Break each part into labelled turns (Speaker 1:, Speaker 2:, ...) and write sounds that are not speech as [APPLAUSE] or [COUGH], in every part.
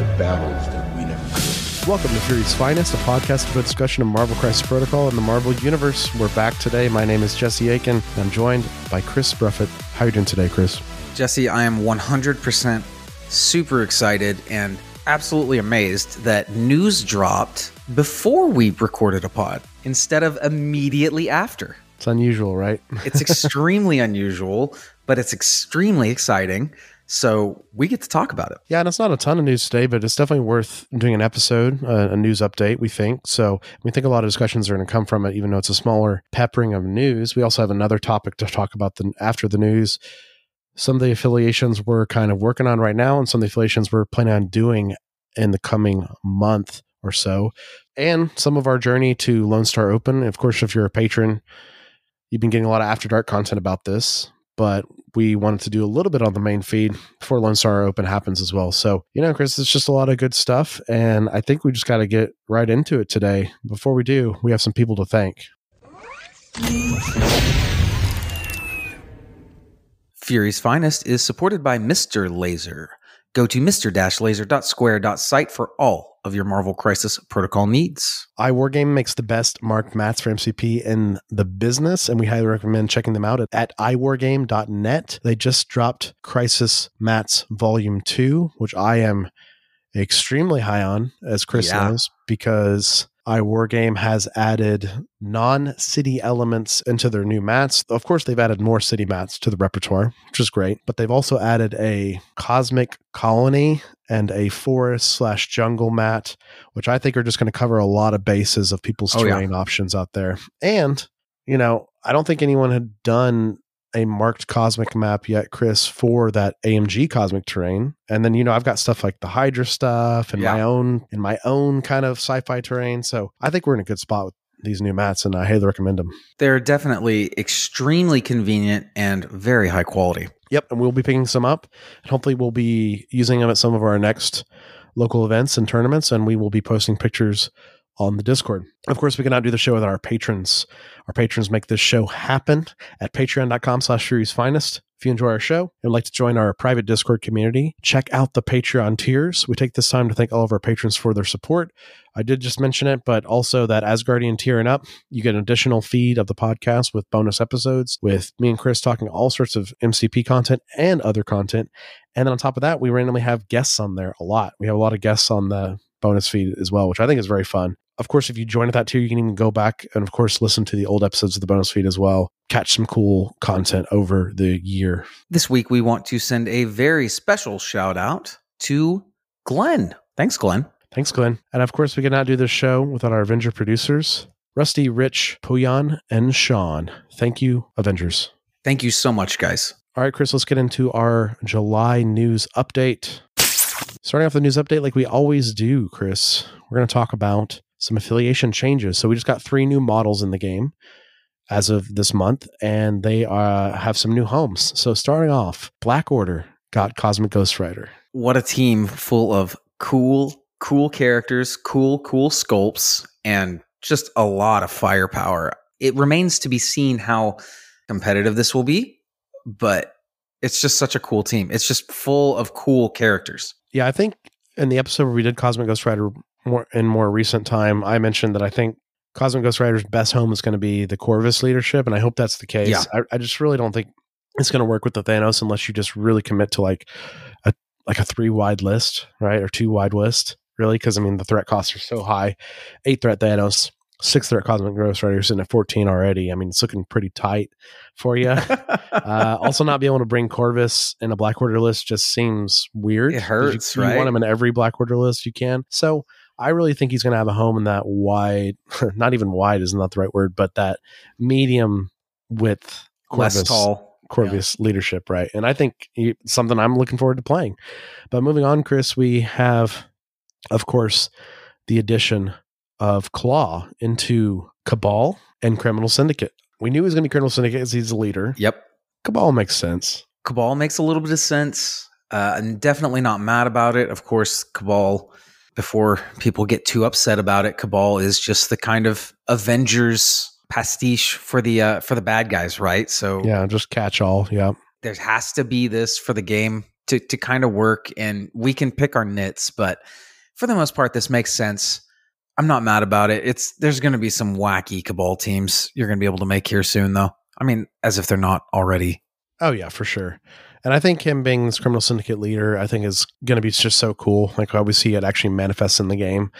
Speaker 1: Like the battles that we never could.
Speaker 2: Welcome to Fury's Finest, a podcast about discussion of Marvel Crisis Protocol and the Marvel Universe. We're back today. My name is Jesse Eakin, and I'm joined by Chris Bruffett. How are you doing today, Chris?
Speaker 3: Jesse, I am 100% super excited and absolutely amazed that news dropped before we recorded a pod instead of immediately after.
Speaker 2: It's unusual, right?
Speaker 3: It's [LAUGHS] extremely unusual, but it's extremely exciting. So we get to talk about it.
Speaker 2: Yeah, and it's not a ton of news today, but it's definitely worth doing an episode, uh, a news update, we think. So we think a lot of discussions are going to come from it, even though it's a smaller peppering of news. We also have another topic to talk about the, after the news. Some of the affiliations we're kind of working on right now, and some of the affiliations we're planning on doing in the coming month or so, and some of our journey to Lone Star Open. Of course, if you're a patron, you've been getting a lot of After Dark content about this, but we wanted to do a little bit on the main feed before Lone Star Open happens as well. So, you know, Chris, it's just a lot of good stuff. And I think we just got to get right into it today. Before we do, we have some people to thank.
Speaker 3: Fury's Finest is supported by Mr. Laser. Go to mr-laser.square.site for all of your Marvel Crisis Protocol needs.
Speaker 2: iWargame makes the best marked mats for MCP in the business, and we highly recommend checking them out at, at iwargame.net. They just dropped Crisis Mats Volume 2, which I am extremely high on, as Chris
Speaker 3: Yeah.
Speaker 2: knows, because iWargame has added non city elements into their new mats. Of course, they've added more city mats to the repertoire, which is great, but they've also added a cosmic colony and a forest slash jungle mat, which I think are just going to cover a lot of bases of people's
Speaker 3: Oh, yeah.
Speaker 2: terrain options out there. And, you know, I don't think anyone had done a marked cosmic map yet, Chris, for that AMG cosmic terrain. And then, you know, I've got stuff like the Hydra stuff and my own in my own kind of sci-fi terrain. So I think we're in a good spot with these new mats and I highly recommend them.
Speaker 3: They're definitely extremely convenient and very high quality.
Speaker 2: Yep, and we'll be picking some up, and hopefully we'll be using them at some of our next local events and tournaments, and we will be posting pictures on the Discord. Of course, we cannot do the show without our patrons. Our patrons make this show happen at patreon.com slash Fury's Finest. If you enjoy our show and would like to join our private Discord community, check out the Patreon tiers. We take this time to thank all of our patrons for their support. I did just mention it, but also that Asgardian tier and up, you get an additional feed of the podcast with bonus episodes with me and Chris talking all sorts of MCP content and other content. And then on top of that, we randomly have guests on there a lot. We have a lot of guests on the bonus feed as well, which I think is very fun. Of course, if you join at that tier, you can even go back and, of course, listen to the old episodes of the bonus feed as well. Catch some cool content over the year.
Speaker 3: This week, we want to send a very special shout out to Glenn. Thanks, Glenn.
Speaker 2: Thanks, Glenn. And of course, we could not do this show without our Avenger producers, Rusty, Rich, Puyan, and Sean. Thank you, Avengers.
Speaker 3: Thank you so much, guys.
Speaker 2: All right, Chris, let's get into our July news update. Starting off the news update, like we always do, Chris, we're going to talk about some affiliation changes. So we just got three new models in the game as of this month, and they uh, have some new homes. So starting off, Black Order got Cosmic Ghost Rider.
Speaker 3: What a team full of cool, cool characters, cool, cool sculpts, and just a lot of firepower. It remains to be seen how competitive this will be, but it's just such a cool team. It's just full of cool characters.
Speaker 2: Yeah, I think in the episode where we did Cosmic Ghost Rider more in more recent time, I mentioned that I think Cosmic Ghost Rider's best home is going to be the Corvus leadership, and I hope that's the case.
Speaker 3: Yeah.
Speaker 2: I, I just really don't think it's going to work with the Thanos unless you just really commit to like a, like a three wide list, right? Or two wide list, really, because I mean the threat costs are so high. Eight threat Thanos, six threat Cosmic Ghost Rider, you're sitting at 14 already. I mean, it's looking pretty tight for you. uh, [LAUGHS] also, not being able to bring Corvus in a Black Order list just seems weird.
Speaker 3: It hurts,
Speaker 2: you,
Speaker 3: right?
Speaker 2: You want him in every Black Order list you can. So I really think he's going to have a home in that wide, [LAUGHS] not even wide is not the right word, but that medium width
Speaker 3: Less tall.
Speaker 2: Corvus leadership, right? And I think he, something I'm looking forward to playing. But moving on, Chris, we have, of course, the addition of Claw into Cabal and Criminal Syndicate. We knew he was going to be Criminal Syndicate because he's the leader.
Speaker 3: Yep.
Speaker 2: Cabal makes sense.
Speaker 3: Cabal makes a little bit of sense. Uh, and definitely not mad about it. Of course, Cabal, before people get too upset about it, Cabal is just the kind of Avengers pastiche for the uh, for the bad guys, right? So
Speaker 2: Yeah, just catch all. Yeah.
Speaker 3: there has to be this for the game to to kind of work, and we can pick our nits, but for the most part, this makes sense. I'm not mad about it. It's there's going to be some wacky Cabal teams you're going to be able to make here soon, though. I mean, as if they're not already.
Speaker 2: Oh yeah, for sure. And I think him being this criminal syndicate leader, I think is going to be just so cool. Like how we see it actually manifest in the game,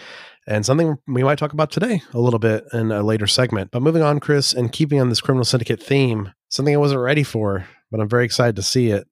Speaker 2: and something we might talk about today a little bit in a later segment. But moving on, Chris, and keeping on this criminal syndicate theme, something I wasn't ready for, but I'm very excited to see it.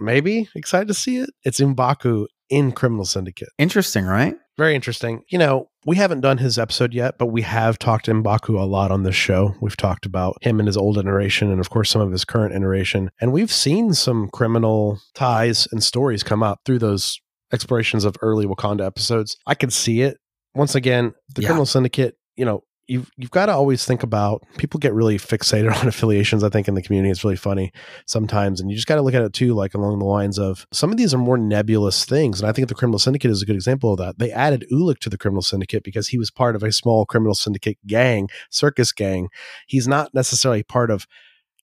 Speaker 2: Maybe excited to see it. It's Mbaku in Criminal Syndicate.
Speaker 3: Interesting, right?
Speaker 2: Very interesting. You know, we haven't done his episode yet, but we have talked Mbaku a lot on this show. We've talked about him and his old iteration and, of course, some of his current iteration. And we've seen some criminal ties and stories come up through those explorations of early Wakanda episodes. I can see it. Once again, the
Speaker 3: Yeah.
Speaker 2: Criminal Syndicate, you know, you've you've got to always think about people get really fixated [LAUGHS] on affiliations i think in the community. It's really funny sometimes and you just got to look at it too like along the lines of some of these are more nebulous things and i think the criminal syndicate is a good example of that. They added ulik to the criminal syndicate because he was part of a small criminal syndicate gang circus gang. He's not necessarily part of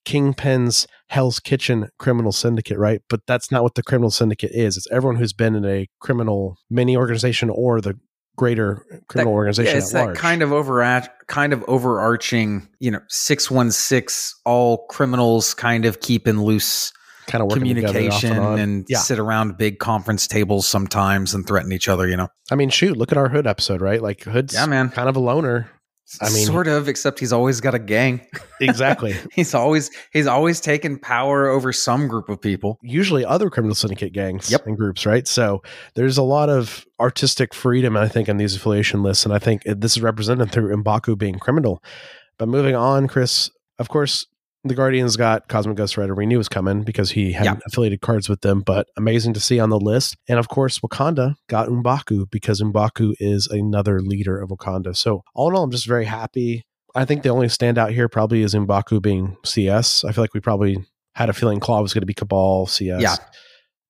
Speaker 2: kingpin's hell's kitchen criminal syndicate right? But that's not what the criminal syndicate is. It's everyone who's been in a criminal mini organization or the greater criminal
Speaker 3: That-
Speaker 2: organization
Speaker 3: Yeah, it's
Speaker 2: at
Speaker 3: that
Speaker 2: large.
Speaker 3: kind of over kind of overarching, you know, six one six all criminals kind of keep in loose
Speaker 2: kind of
Speaker 3: communication
Speaker 2: and,
Speaker 3: and
Speaker 2: yeah.
Speaker 3: sit around big conference tables sometimes and threaten each other. You know,
Speaker 2: I mean, shoot, look at our Hood episode, right? Like Hood's
Speaker 3: Yeah, man.
Speaker 2: kind of a loner. I mean-
Speaker 3: sort of, except he's always got a gang.
Speaker 2: Exactly. [LAUGHS]
Speaker 3: he's always he's always taken power over some group of people.
Speaker 2: Usually other criminal syndicate gangs
Speaker 3: Yep.
Speaker 2: and groups, right? So there's a lot of artistic freedom, I think, in these affiliation lists. And I think eh, this is represented through Mbaku being criminal. But moving on, Chris, of course, the Guardians got Cosmic Ghost Rider. We knew was coming because he had
Speaker 3: Yeah.
Speaker 2: affiliated cards with them, but amazing to see on the list. And of course, Wakanda got Mbaku because Mbaku is another leader of Wakanda. So all in all, I'm just very happy. I think the only standout here probably is Mbaku being CS. I feel like we probably had a feeling Claw was going to be Cabal CS.
Speaker 3: Yeah.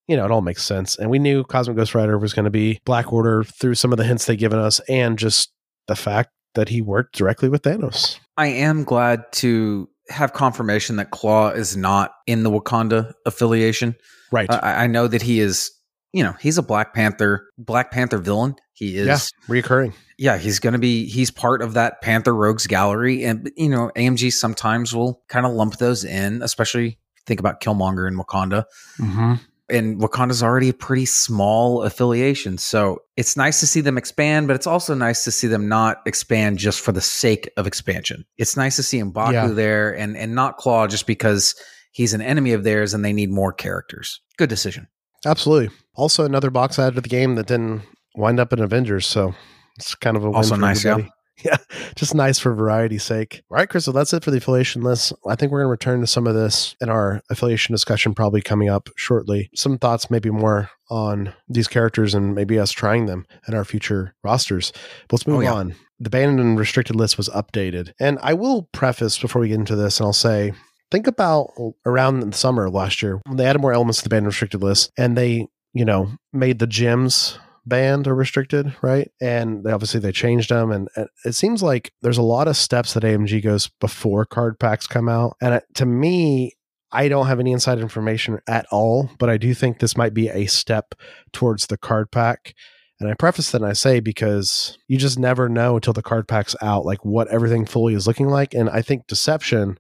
Speaker 2: You know, it all makes sense. And we knew Cosmic Ghost Rider was going to be Black Order through some of the hints they've given us and just the fact that he worked directly with Thanos.
Speaker 3: I am glad to have confirmation that Claw is not in the Wakanda affiliation.
Speaker 2: Right.
Speaker 3: I, I know that he is, you know, he's a Black Panther, Black Panther villain. He is,
Speaker 2: yeah. Reoccurring.
Speaker 3: yeah, he's going to be, he's part of that Panther Rogues gallery. And, you know, AMG sometimes will kind of lump those in, especially think about Killmonger and Wakanda.
Speaker 2: Mm-hmm.
Speaker 3: And Wakanda's already a pretty small affiliation. So it's nice to see them expand, but it's also nice to see them not expand just for the sake of expansion. It's nice to see Mbaku
Speaker 2: Yeah.
Speaker 3: there and, and not Claw just because he's an enemy of theirs and they need more characters. Good decision.
Speaker 2: Absolutely. Also, another box added to the game that didn't wind up in Avengers. So it's kind of a win
Speaker 3: Also
Speaker 2: for
Speaker 3: nice,
Speaker 2: everybody. Yeah, [LAUGHS] just nice for variety's sake. All right, Crystal, that's it for the affiliation list. I think we're going to return to some of this in our affiliation discussion, probably coming up shortly. Some thoughts, maybe more on these characters and maybe us trying them in our future rosters. But let's oh, move
Speaker 3: Oh, yeah.
Speaker 2: on. The banned and restricted list was updated. And I will preface before we get into this, and I'll say, think about around the summer of last year when they added more elements to the banned and restricted list and they, you know, made the gems banned or restricted, right? And they obviously they changed them, and, and it seems like there's a lot of steps that AMG goes before card packs come out. And it, to me, I don't have any inside information at all, but I do think this might be a step towards the card pack. And I preface that and I say because you just never know until the card pack's out, like what everything fully is looking like. And I think deception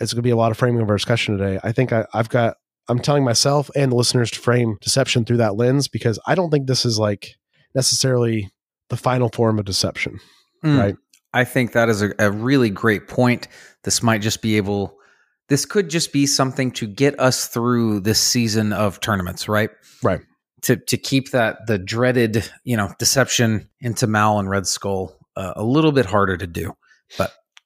Speaker 2: is going to be a lot of framing of our discussion today. I think I, I've got I'm telling myself and the listeners to frame deception through that lens because I don't think this is like necessarily the final form of deception,
Speaker 3: Mm.
Speaker 2: right?
Speaker 3: I think that is a, a really great point. This might just be able, this could just be something to get us through this season of tournaments, right?
Speaker 2: Right.
Speaker 3: To to keep that the dreaded, you know, deception into Mal and Red Skull uh, a little bit harder to do.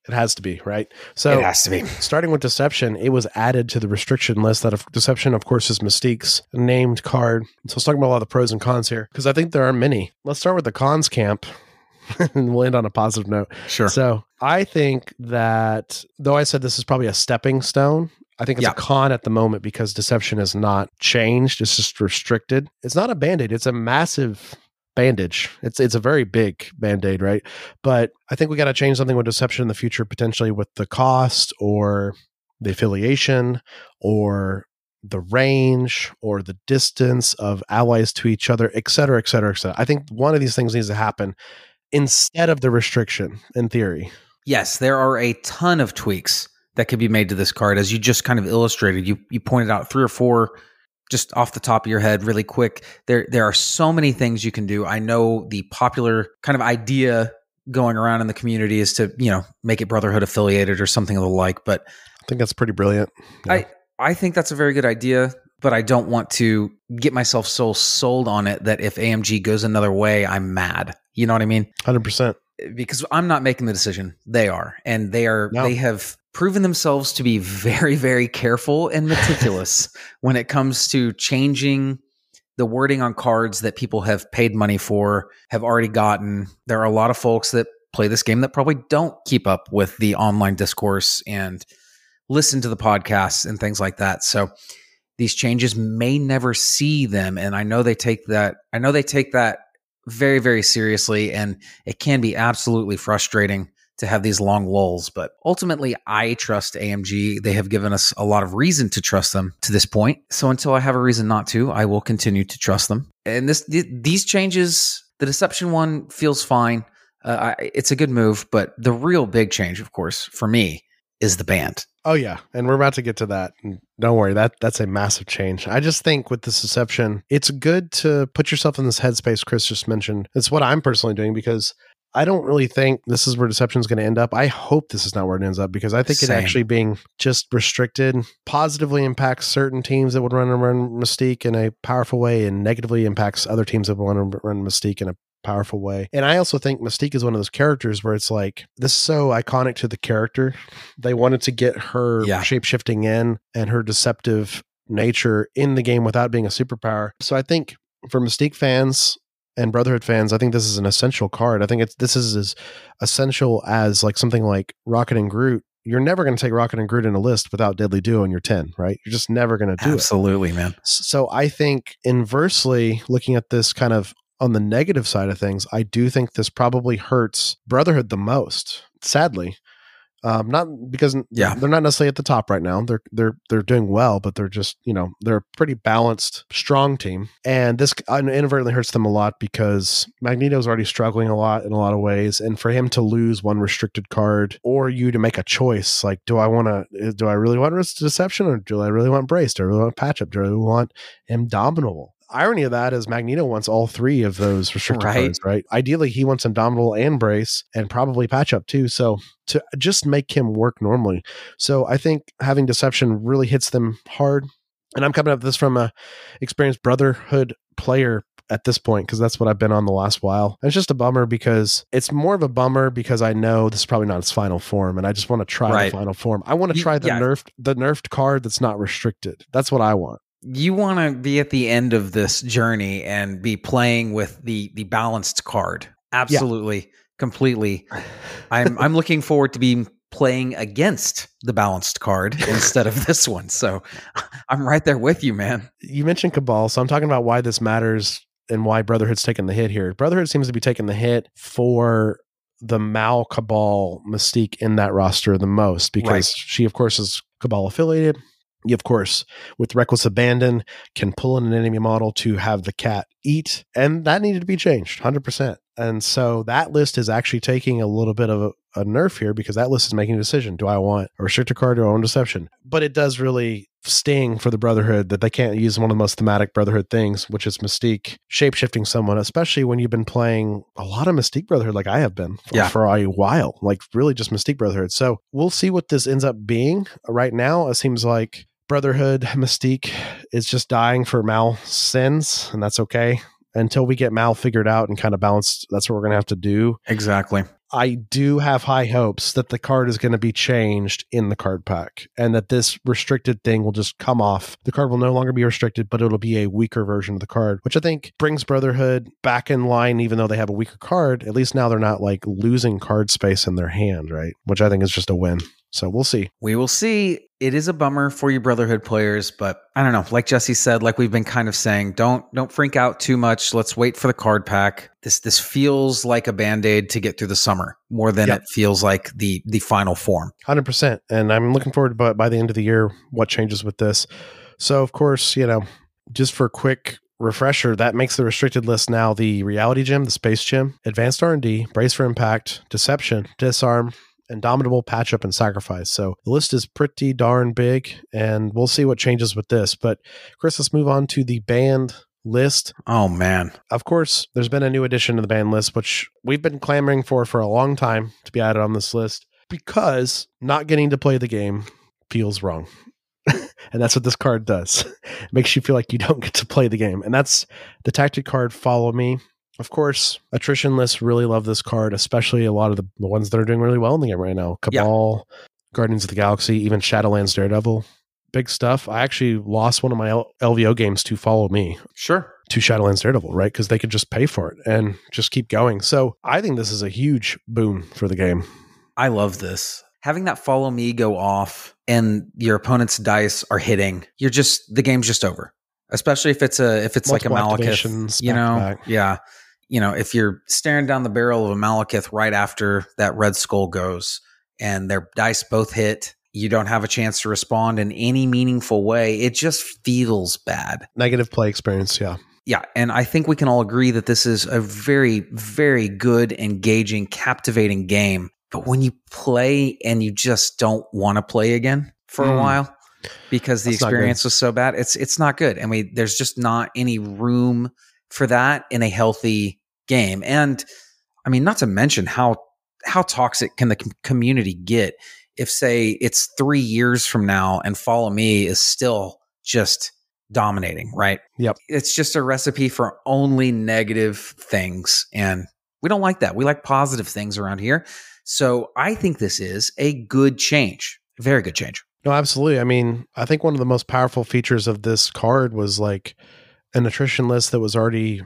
Speaker 2: It has to be, right? So
Speaker 3: it has to be.
Speaker 2: starting with deception, it was added to the restriction list that of deception, of course, is Mystique's named card. So let's talk about a lot of the pros and cons here because I think there are many. Let's start with the cons camp. [LAUGHS] and we'll end on a positive note.
Speaker 3: Sure.
Speaker 2: So I think that though I said this is probably a stepping stone, I think it's
Speaker 3: Yeah.
Speaker 2: a con at the moment because deception is not changed. It's just restricted. It's not a band-aid. It's a massive bandage. It's it's a very big band-aid, right? But I think we got to change something with deception in the future, potentially with the cost or the affiliation or the range or the distance of allies to each other, et cetera, et cetera, et cetera. I think one of these things needs to happen instead of the restriction in theory.
Speaker 3: Yes, there are a ton of tweaks that could be made to this card, as you just kind of illustrated. You you pointed out three or four just off the top of your head, really quick. There there are so many things you can do. I know the popular kind of idea going around in the community is to you know make it Brotherhood affiliated or something of the like, but
Speaker 2: I think that's pretty brilliant. Yeah.
Speaker 3: I I think that's a very good idea. But I don't want to get myself so sold on it that if AMG goes another way, I'm mad. You know what I mean?
Speaker 2: 100%.
Speaker 3: Because I'm not making the decision. They are, and they are.
Speaker 2: No.
Speaker 3: They have proven themselves to be very, very careful and [LAUGHS] meticulous when it comes to changing the wording on cards that people have paid money for, have already gotten. There are a lot of folks that play this game that probably don't keep up with the online discourse and listen to the podcasts and things like that. So these changes may never see them and I know they take that I know they take that very very seriously and it can be absolutely frustrating to have these long lulls but ultimately I trust AMG they have given us a lot of reason to trust them to this point. So until I have a reason not to I will continue to trust them. And this th- these changes the deception one feels fine. Uh, I, it's a good move but the real big change of course for me is the band
Speaker 2: Oh yeah, and we're about to get to that. Don't worry, that that's a massive change. I just think with this deception, it's good to put yourself in this headspace Chris just mentioned. It's what I'm personally doing because I don't really think this is where deception is going to end up. I hope this is not where it ends up because I think it actually being just restricted positively impacts certain teams that would run and run Mystique in a powerful way and negatively impacts other teams that would want to run Mystique in a powerful way. And I also think Mystique is one of those characters where it's like this is so iconic to the character. They wanted to get her
Speaker 3: Yeah.
Speaker 2: shape shifting in and her deceptive nature in the game without being a superpower. So I think for Mystique fans and Brotherhood fans, I think this is an essential card. I think it's this is as essential as like something like Rocket and Groot. You're never going to take Rocket and Groot in a list without Deadly Duo in your 10, right? You're just never going to do it.
Speaker 3: absolutely man
Speaker 2: So I think inversely, looking at this kind of on the negative side of things, I do think this probably hurts Brotherhood the most. Sadly, um, not because
Speaker 3: Yeah.
Speaker 2: they're not necessarily at the top right now. They're they're they're doing well, but they're just you know they're a pretty balanced, strong team, and this inadvertently hurts them a lot because Magneto's already struggling a lot in a lot of ways, and for him to lose one restricted card or you to make a choice, like do I want to do I really want risk deception or do I really want brace? Do I really want patch up? Do I really want indomitable? Irony of that is Magneto wants all three of those restricted
Speaker 3: Right.
Speaker 2: cards, right? Ideally, he wants indomitable and brace, and probably patch up too. So to just make him work normally. So I think having deception really hits them hard. And I'm coming up with this from a experienced Brotherhood player at this point because that's what I've been on the last while. And it's just a bummer because it's more of a bummer because I know this is probably not its final form, and I just want to try
Speaker 3: Right.
Speaker 2: the final form. I want to try the
Speaker 3: yeah.
Speaker 2: nerfed the nerfed card that's not restricted. That's what I want.
Speaker 3: You want to be at the end of this journey and be playing with the the balanced card absolutely completely i'm i'm looking forward to being playing against the balanced card [LAUGHS] instead of this one so i'm right there with you man
Speaker 2: You mentioned Cabal, so I'm talking about why this matters and why Brotherhood's taking the hit here. Brotherhood seems to be taking the hit for the Mal Cabal mystique in that roster the most because
Speaker 3: Right.
Speaker 2: she, of course, is Cabal affiliated. You, of course, with Reckless Abandon, can pull in an enemy model to have the cat eat, and that needed to be changed 100%. And so that list is actually taking a little bit of a, a nerf here because that list is making a decision. Do I want a restrictor card or want deception? But it does really sting for the Brotherhood that they can't use one of the most thematic Brotherhood things, which is Mystique shapeshifting someone, especially when you've been playing a lot of Mystique Brotherhood like I have been for,
Speaker 3: Yeah.
Speaker 2: for a while, like really just Mystique Brotherhood. So we'll see what this ends up being. Right now, it seems like Brotherhood Mystique is just dying for Mal sins, and that's okay. Until we get Mal figured out and kind of balanced, that's what we're going to have to do.
Speaker 3: Exactly.
Speaker 2: I do have high hopes that the card is going to be changed in the card pack and that this restricted thing will just come off. The card will no longer be restricted, but it'll be a weaker version of the card, which I think brings Brotherhood back in line, even though they have a weaker card. At least now they're not like losing card space in their hand, right? Which I think is just a win. So we'll see.
Speaker 3: We will see. It is a bummer for you Brotherhood players, but I don't know. Like Jesse said, like we've been kind of saying, don't don't freak out too much. Let's wait for the card pack. This this feels like a band-aid to get through the summer more than
Speaker 2: Yep.
Speaker 3: it feels like the the final form.
Speaker 2: 100%. And I'm looking forward to by, by the end of the year what changes with this. So, of course, you know, just for a quick refresher, that makes the restricted list now the Reality gem the Space gem Advanced R&D, Brace for Impact, Deception, Disarm, Indomitable, Patch Up, and Sacrifice. So the list is pretty darn big, and we'll see what changes with this. But, Chris, let's move on to the ban list
Speaker 3: Oh man.
Speaker 2: of course, there's been a new addition to the ban list, which we've been clamoring for for a long time to be added on this list because not getting to play the game feels wrong. [LAUGHS] and that's what this card does. [LAUGHS] It makes you feel like you don't get to play the game. And that's the tactic card Follow Me. Of course, attrition lists really love this card, especially a lot of the, the ones that are doing really well in the game right now.
Speaker 3: Yeah.
Speaker 2: Cabal, Guardians of the Galaxy, even Shadowlands Daredevil. Big stuff. I actually lost one of my L- LVO games to Follow Me
Speaker 3: Sure.
Speaker 2: to Shadowlands Daredevil, right? Because they could just pay for it and just keep going. So I think this is a huge boon for the game.
Speaker 3: I love this. Having that follow me go off and your opponent's dice are hitting, you're just the game's just over. Especially if it's a if it's like a
Speaker 2: Multiple
Speaker 3: Malekith, you know,
Speaker 2: back-to-back.
Speaker 3: yeah, you know, if you're staring down the barrel of a Malekith right after that red skull goes, and their dice both hit, you don't have a chance to respond in any meaningful way. It just feels bad.
Speaker 2: Negative play experience, yeah.
Speaker 3: Yeah, and I think we can all agree that this is a very, very good, engaging, captivating game. But when you play and you just don't want to play again for a
Speaker 2: Mm.
Speaker 3: while because the
Speaker 2: That's
Speaker 3: experience was so bad, it's it's not good. I mean, there's just not any room for that in a healthy game. And I mean, not to mention how how toxic can the com- community get if say it's 3 years from now and follow me is still just dominating, right?
Speaker 2: Yep.
Speaker 3: It's just a recipe for only negative things and we don't like that. We like positive things around here. So I think this is a good change. Very good change.
Speaker 2: No, absolutely. I mean, I think one of the most powerful features of this card was like an attrition list that was already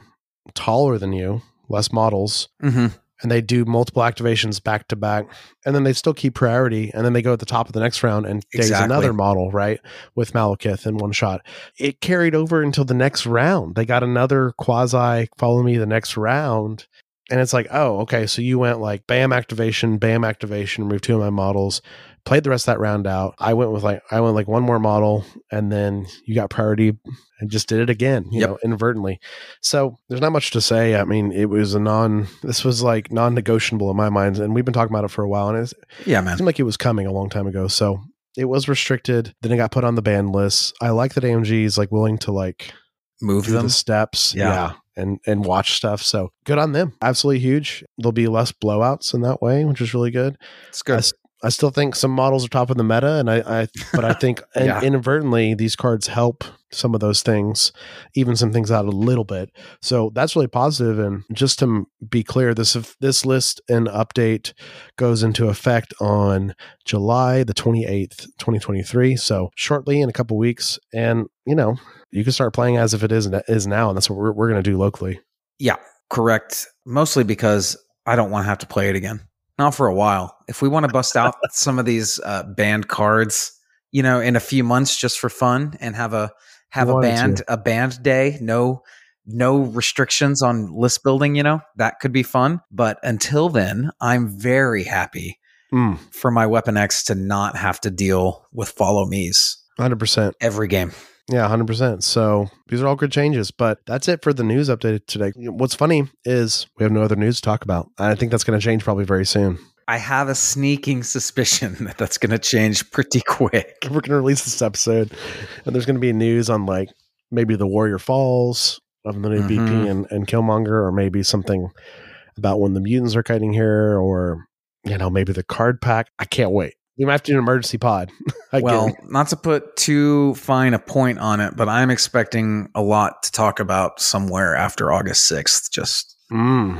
Speaker 2: taller than you, less models,
Speaker 3: Mm-hmm.
Speaker 2: and they do multiple activations back to back, and then they still keep priority, and then they go at the top of the next round and
Speaker 3: Exactly.
Speaker 2: another model, right, with Malekith in one shot. It carried over until the next round. They got another quasi follow me the next round. And it's like, oh, okay. So you went like bam activation, bam activation, remove two of my models, played the rest of that round out. I went with like I went like one more model, and then you got priority and just did it again, you
Speaker 3: Yep.
Speaker 2: know, inadvertently. So there's not much to say. I mean, it was a non. This was like non-negotiable in my mind, and we've been talking about it for a while, and it's,
Speaker 3: Yeah,
Speaker 2: it
Speaker 3: man.
Speaker 2: seemed like it was coming a long time ago. So it was restricted. Then it got put on the ban list. I like that AMG is like willing to like
Speaker 3: Move them.
Speaker 2: the steps,
Speaker 3: Yeah.
Speaker 2: yeah. and and watch stuff. So good on them. Absolutely huge. There'll be less blowouts in that way, which is really good.
Speaker 3: It's good.
Speaker 2: I still think some models are top of the meta, and I, I but I [LAUGHS] think
Speaker 3: Yeah.
Speaker 2: inadvertently these cards help some of those things, even some things out a little bit. So that's really positive. And just to be clear, this this list and update goes into effect on July the twenty eighth, twenty twenty three. So shortly in a couple weeks, and you know you can start playing as if it is is now, and that's what we're we're going to do locally.
Speaker 3: Yeah, correct. Mostly because I don't want to have to play it again. Not for a while. If we want to bust out [LAUGHS] some of these uh, banned cards, you know, in a few months just for fun and have a have a band
Speaker 2: to.
Speaker 3: a band day, no no restrictions on list building, you know, that could be fun. But until then, I'm very happy
Speaker 2: Mm,
Speaker 3: for my Weapon X to not have to deal with follow me's
Speaker 2: 100%.
Speaker 3: every game.
Speaker 2: Yeah, 100%. So these are all good changes, but that's it for the news update today. What's funny is we have no other news to talk about. I think that's going to change probably very soon.
Speaker 3: I have a sneaking suspicion [LAUGHS] that that's going to change pretty quick.
Speaker 2: We're going to release this episode, and there's going to be news on like maybe the Warrior Falls of the new
Speaker 3: Mhm.
Speaker 2: BP and, and Killmonger, or maybe something about when the mutants are kiting here, or you know maybe the card pack. I can't wait. We might have to do an emergency pod. [LAUGHS]
Speaker 3: Well, not to put too fine a point on it, but I'm expecting a lot to talk about somewhere after August 6th. Just,
Speaker 2: mm.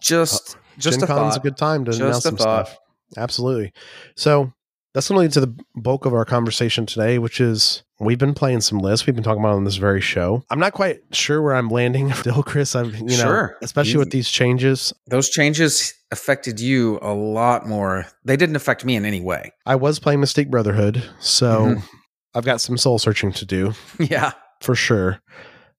Speaker 3: just, just
Speaker 2: Gen
Speaker 3: a
Speaker 2: Con's
Speaker 3: thought.
Speaker 2: a good time to
Speaker 3: Just
Speaker 2: announce some
Speaker 3: thought.
Speaker 2: stuff. Absolutely. So that's going to lead to the bulk of our conversation today, which is we've been playing some lists. We've been talking about on this very show. I'm not quite sure where I'm landing [LAUGHS] still, Chris. I'm, you know,
Speaker 3: Sure.
Speaker 2: especially with these changes.
Speaker 3: Those changes affected you a lot more. They didn't affect me in any way.
Speaker 2: I was playing Mystique Brotherhood, so
Speaker 3: Mhm.
Speaker 2: I've got some soul searching to do [LAUGHS]
Speaker 3: yeah.
Speaker 2: for sure.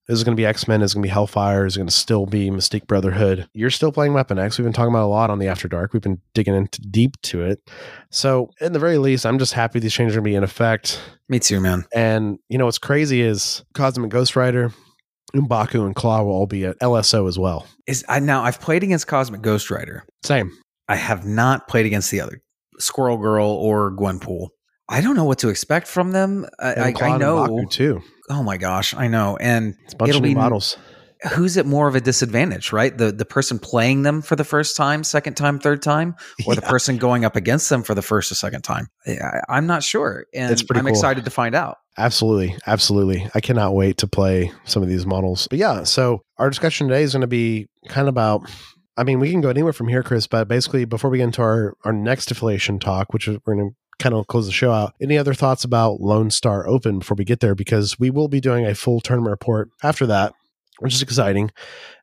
Speaker 2: Is it going to be X Men? Is it going to be Hellfire? Is it going to still be Mystique Brotherhood? You're still playing Weapon X. We've been talking about a lot on the After Dark. We've been digging into deep to it. So, in the very least, I'm just happy these changes are going to be in effect.
Speaker 3: Me too, man.
Speaker 2: And you know what's crazy is Cosmic Ghost Rider, Mbaku, and Claw will all be at LSO as well.
Speaker 3: Is I now I've played against Cosmic Ghost Rider.
Speaker 2: Same.
Speaker 3: I have not played against the other Squirrel Girl or Gwenpool. I don't know what to expect from them. I, I, I know.
Speaker 2: Too.
Speaker 3: Oh my gosh, I know. And
Speaker 2: It's a bunch of new
Speaker 3: be-
Speaker 2: models.
Speaker 3: who's at more of a disadvantage, right? The the person playing them for the first time, second time, third time, or the [LAUGHS] person going up against them for the first or second time? I, I'm not sure, and
Speaker 2: It's pretty
Speaker 3: I'm
Speaker 2: cool.
Speaker 3: excited to find out.
Speaker 2: Absolutely. Absolutely. I cannot wait to play some of these models. But yeah, so our discussion today is going to be kind of about I mean, we can go anywhere from here, Chris, but basically before we get into our, our next affiliation talk, which is we're going to kind of close the show out, any other thoughts about Lone Star Open before we get there? Because we will be doing a full tournament report after that, which is exciting,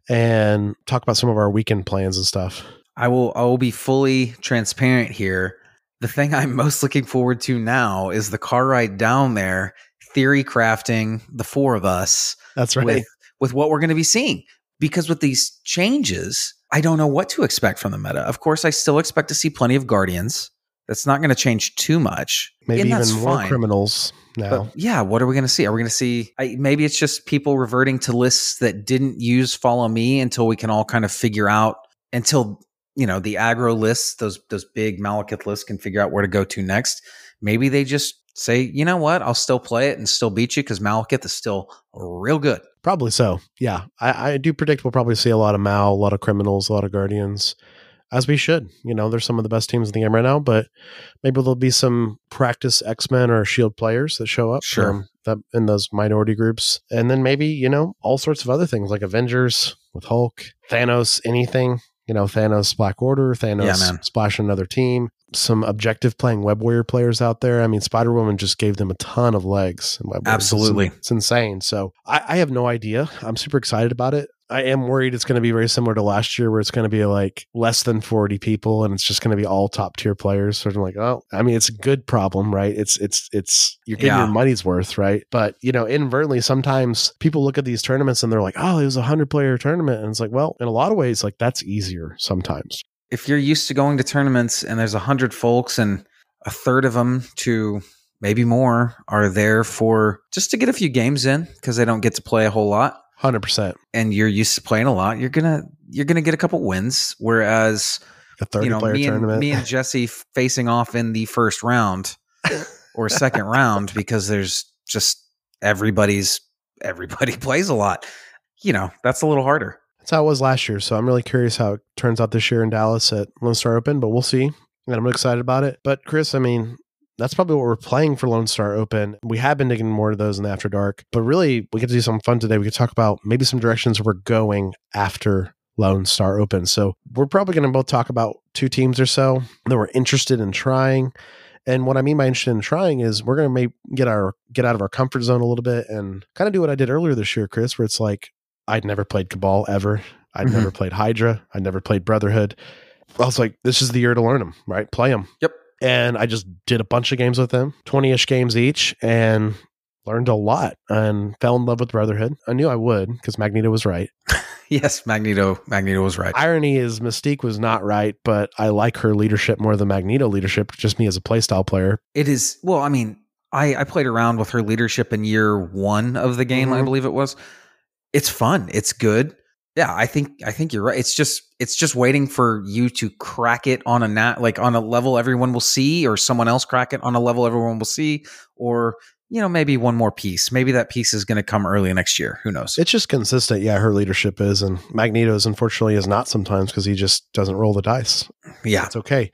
Speaker 2: and talk about some of our weekend plans and stuff.
Speaker 3: I will I will be fully transparent here. The thing I'm most looking forward to now is the car ride down there, theory crafting the four of us
Speaker 2: That's right.
Speaker 3: with with what we're going to be seeing. Because with these changes, I don't know what to expect from the meta. Of course, I still expect to see plenty of guardians. That's not going to change too much.
Speaker 2: Maybe even more
Speaker 3: fine.
Speaker 2: criminals now.
Speaker 3: But yeah, what are we going to see? Are we going to see? I, maybe it's just people reverting to lists that didn't use follow me until we can all kind of figure out until you know the aggro lists, those those big Malekith lists can figure out where to go to next. Maybe they just say, you know what, I'll still play it and still beat you because Malekith is still real good.
Speaker 2: Probably so. Yeah. I, I do predict we'll probably see a lot of Mal, a lot of criminals, a lot of guardians, as we should. You know, there's some of the best teams in the game right now, but maybe there'll be some practice X Men or Shield players that show up
Speaker 3: Sure.
Speaker 2: um, that in those minority groups. And then maybe, you know, all sorts of other things like Avengers with Hulk, Thanos, anything. You know, Thanos Black Order, Thanos
Speaker 3: Yeah, man.
Speaker 2: splash another team. Some objective playing Web Warrior players out there. I mean, Spider Woman just gave them a ton of legs. In Web Warriors. It's-
Speaker 3: Absolutely.
Speaker 2: it's insane. So I, I have no idea. I'm super excited about it. I am worried it's going to be very similar to last year, where it's going to be like less than 40 people, and it's just going to be all top tier players. So I'm like, oh, I mean, it's a good problem, right? It's it's it's you're getting
Speaker 3: Yeah.
Speaker 2: your money's worth, right? But you know, inadvertently, sometimes people look at these tournaments and they're like, oh, it was a hundred player tournament, and it's like, well, in a lot of ways, like that's easier sometimes.
Speaker 3: If you're used to going to tournaments and there's a hundred folks and a third of them to maybe more are there for just to get a few games in because they don't get to play a whole lot.
Speaker 2: Hundred percent.
Speaker 3: and you're used to playing a lot, you're gonna you're gonna get a couple wins. Whereas
Speaker 2: A 30
Speaker 3: you know
Speaker 2: player
Speaker 3: me and,
Speaker 2: tournament.
Speaker 3: me and [LAUGHS] Jesse facing off in the first round or second [LAUGHS] round because there's just everybody's everybody [LAUGHS] plays a lot. You know that's a little harder.
Speaker 2: That's how it was last year. So I'm really curious how it turns out this year in Dallas at Lone Star Open, but we'll see. And I'm excited about it. But Chris, I mean, that's probably what we're playing for Lone Star Open. We have been digging more to those in the After Dark, but really we get to do something fun today. We could talk about maybe some directions we're going after Lone Star Open. So we're probably going to both talk about two teams or so that we're interested in trying. And what I mean by interested in trying is we're going to maybe get our get out of our comfort zone a little bit and kind of do what I did earlier this year, Chris, where it's like I'd never played Cabal ever. I'd
Speaker 3: Mhm.
Speaker 2: never played Hydra. I'd never played Brotherhood. I was like, this is the year to learn them, right? Play them.
Speaker 3: Yep.
Speaker 2: And I just did a bunch of games with them, 20 ish games each, and learned a lot and fell in love with Brotherhood. I knew I would because Magneto was right. [LAUGHS]
Speaker 3: Yes, Magneto Magneto was right.
Speaker 2: Irony is Mystique was not right, but I like her leadership more than Magneto leadership, just me as a playstyle player.
Speaker 3: It is well, I mean, I, I played around with her leadership in year one of the game, I
Speaker 2: Mhm.
Speaker 3: believe it was. It's fun. It's good. yeah, I think I think you're right. It's just it's just waiting for you to crack it on a nat like on a level everyone will see, or someone else crack it on a level everyone will see, or you know maybe one more piece. Maybe that piece is going to come early next year. Who knows?
Speaker 2: It's just consistent. Yeah, her leadership is, and Magneto's unfortunately is not sometimes because he just doesn't roll the dice.
Speaker 3: yeah,
Speaker 2: It's okay.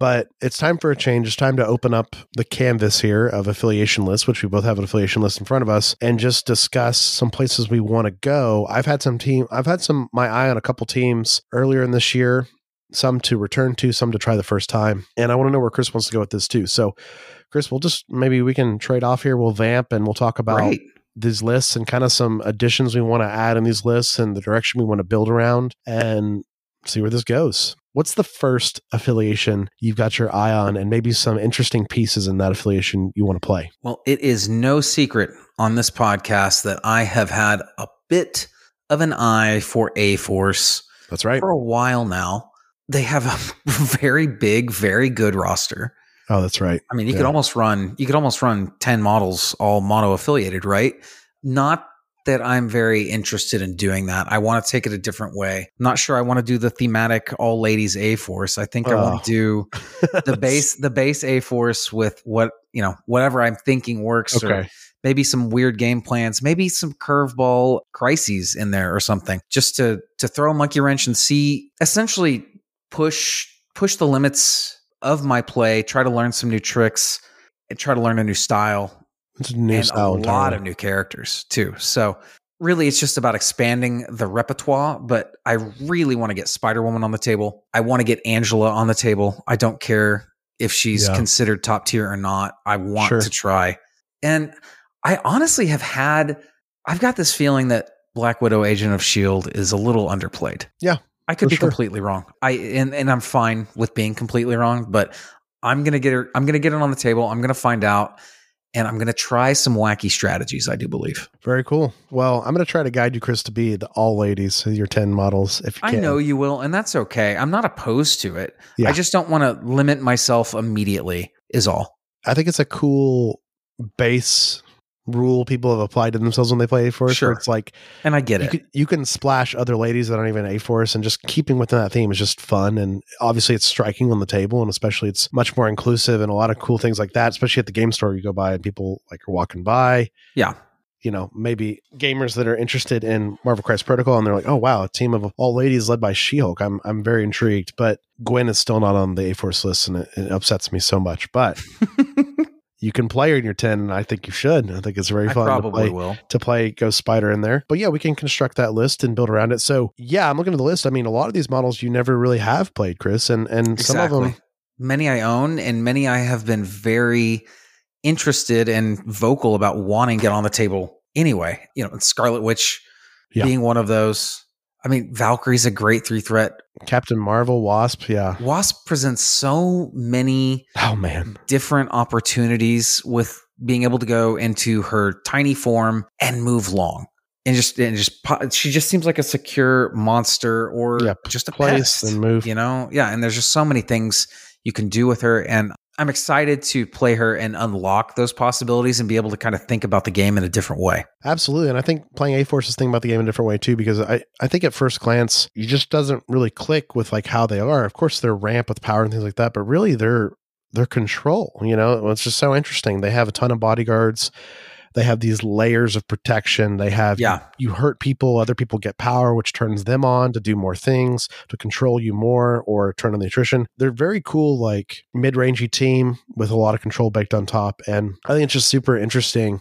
Speaker 2: But it's time for a change. It's time to open up the canvas here of affiliation lists, which we both have an affiliation list in front of us, and just discuss some places we want to go. I've had some team, I've had some my eye on a couple teams earlier in this year, some to return to, some to try the first time, and I want to know where Chris wants to go with this too. So, Chris, we'll just maybe we can trade off here. We'll vamp and we'll talk about
Speaker 3: right.
Speaker 2: these lists and kind of some additions we want to add in these lists and the direction we want to build around and see where this goes. What's the first affiliation you've got your eye on and maybe some interesting pieces in that affiliation you want to play?
Speaker 3: Well, it is no secret on this podcast that I have had a bit of an eye for A Force
Speaker 2: That's right.
Speaker 3: for a while now. They have a [LAUGHS] very big, very good roster.
Speaker 2: Oh, that's right.
Speaker 3: I mean, you
Speaker 2: Yeah.
Speaker 3: could almost run you could almost run 10 models all mono affiliated, right? Not that I'm very interested in doing that. I want to take it a different way. I'm not sure I want to do the thematic all ladies A Force. I think I
Speaker 2: Oh.
Speaker 3: want to do the [LAUGHS] base the base A Force with what, you know, whatever I'm thinking works or
Speaker 2: Okay.
Speaker 3: maybe some weird game plans, maybe some curveball crises in there or something, just to to throw a monkey wrench and see essentially push push the limits of my play, try to learn some new tricks, and try to learn a new style
Speaker 2: It's a new
Speaker 3: and
Speaker 2: style.
Speaker 3: a lot
Speaker 2: entirely.
Speaker 3: of new characters too. So really it's just about expanding the repertoire, but I really want to get Spider-Woman on the table. I want to get Angela on the table. I don't care if she's
Speaker 2: Yeah.
Speaker 3: considered top tier or not. I want
Speaker 2: Sure.
Speaker 3: to try. And I honestly have had I've got this feeling that Black Widow Agent of Shield is a little underplayed.
Speaker 2: Yeah,
Speaker 3: I could be
Speaker 2: sure.
Speaker 3: completely wrong. I and, and I'm fine with being completely wrong, but I'm gonna get her I'm gonna get it on the table. I'm gonna find out and I'm gonna try some wacky strategies, I do believe.
Speaker 2: Very cool. Well, I'm going to try to guide you, Chris, to be the all ladies, your 10 models, if you
Speaker 3: I
Speaker 2: can.
Speaker 3: know you will, and that's okay. I'm not opposed to it.
Speaker 2: Yeah.
Speaker 3: I just don't want to limit myself immediately, is all.
Speaker 2: I think it's a cool base rule people have applied to themselves when they play A Force.
Speaker 3: Sure.
Speaker 2: It's like
Speaker 3: And I get
Speaker 2: you
Speaker 3: it.
Speaker 2: can, you can splash other ladies that aren't even A Force, and just keeping within that theme is just fun. And obviously, it's striking on the table, and especially it's much more inclusive and a lot of cool things like that. Especially at the game store, you go by and people like are walking by.
Speaker 3: Yeah.
Speaker 2: You know, maybe gamers that are interested in Marvel Crisis Protocol, and they're like, "Oh wow, a team of all ladies led by She-Hulk." I'm I'm very intrigued, but Gwen is still not on the A Force list, and it, it upsets me so much. But [LAUGHS] you can play her in your ten, and I think you should. I think it's very
Speaker 3: I
Speaker 2: fun to
Speaker 3: probably
Speaker 2: play
Speaker 3: will.
Speaker 2: to play Ghost Spider in there. But yeah, we can construct that list and build around it. So yeah, I'm looking at the list. I mean, a lot of these models you never really have played, Chris, and and some of them.
Speaker 3: Many I own, and many I have been very interested and vocal about wanting to get on the table anyway. You know, Scarlet Witch
Speaker 2: Yeah.
Speaker 3: being one of those. I mean, Valkyrie's a great three threat.
Speaker 2: Captain Marvel, Wasp, yeah.
Speaker 3: Wasp presents so many
Speaker 2: Oh man,
Speaker 3: different opportunities with being able to go into her tiny form and move long. And just and just she just seems like a secure monster or
Speaker 2: Yeah,
Speaker 3: just a
Speaker 2: place
Speaker 3: pest,
Speaker 2: and move.
Speaker 3: You know, yeah. And there's just so many things you can do with her, and I'm excited to play her and unlock those possibilities and be able to kind of think about the game in a different way.
Speaker 2: absolutely. And I think playing A Force is thinking about the game in a different way too, because I I think at first glance you just doesn't really click with like how they are. Of course, they're ramp with power and things like that, but really they're they're control. You know, it's just so interesting. They have a ton of bodyguards. They have these layers of protection. They have
Speaker 3: Yeah.
Speaker 2: you hurt people, other people get power, which turns them on to do more things, to control you more, or turn on the attrition. They're very cool, like mid rangey team with a lot of control baked on top. And I think it's just super interesting.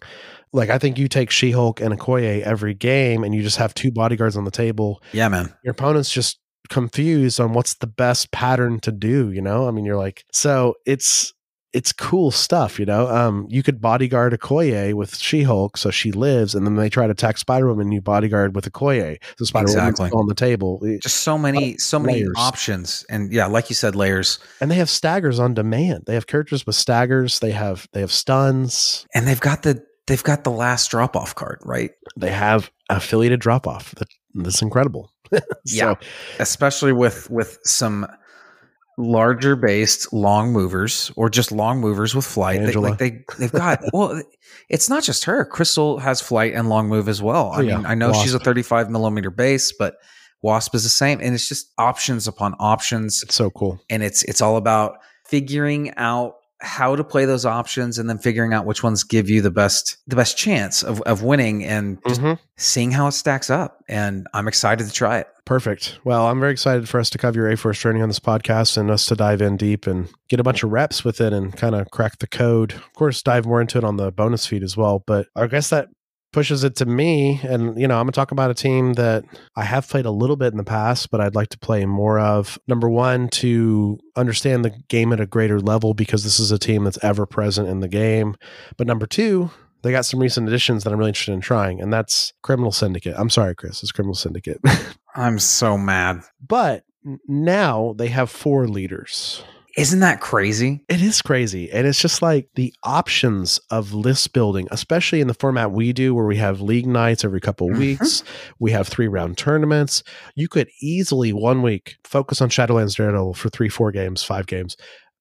Speaker 2: Like I think you take She Hulk and Okoye every game, and you just have two bodyguards on the table.
Speaker 3: Yeah, man.
Speaker 2: Your opponent's just confused on what's the best pattern to do. You know, I mean, you're like, so it's it's cool stuff, you know. Um, you could bodyguard Okoye with She-Hulk, so she lives, and then they try to attack Spider-Woman, you bodyguard with Okoye, so Spider-Woman's
Speaker 3: Exactly.
Speaker 2: on the table,
Speaker 3: Just so many, so many
Speaker 2: layers.
Speaker 3: options, and yeah, like you said, layers.
Speaker 2: and they have staggers on demand. They have characters with staggers. They have they have stuns.
Speaker 3: and they've got the they've got the last drop off card, right?
Speaker 2: They have affiliated drop off. That that's incredible. [LAUGHS] So,
Speaker 3: Yeah. Especially with with some larger based long movers or just long movers with flight. They, like they they've got [LAUGHS] well, it's not just her. Crystal has flight and long move as well. I
Speaker 2: Oh, yeah.
Speaker 3: mean, I know she's a 35 millimeter base, but Wasp is the same, and it's just options upon options,
Speaker 2: It's so cool.
Speaker 3: and it's it's all about figuring out how to play those options and then figuring out which ones give you the best the best chance of, of winning and just
Speaker 2: Mhm.
Speaker 3: seeing how it stacks up and i'm excited to try it
Speaker 2: Perfect. Well, I'm very excited for us to cover your A Force journey on this podcast and us to dive in deep and get a bunch of reps with it and kind of crack the code. Of course, dive more into it on the bonus feed as well. But I guess that pushes it to me. And, you know, I'm going to talk about a team that I have played a little bit in the past, but I'd like to play more of. Number one, to understand the game at a greater level because this is a team that's ever present in the game. But number two, they got some recent additions that I'm really interested in trying, and that's Criminal Syndicate. I'm sorry, Chris, it's Criminal Syndicate. [LAUGHS]
Speaker 3: i'm so mad
Speaker 2: but now they have four leaders.
Speaker 3: Isn't that crazy
Speaker 2: It is crazy. And it's just like the options of list building, especially in the format we do, where we have league nights every couple
Speaker 3: Mhm.
Speaker 2: weeks. We have three round tournaments. You could easily one week focus on Shadowlands Daredevil for three, four games, five games.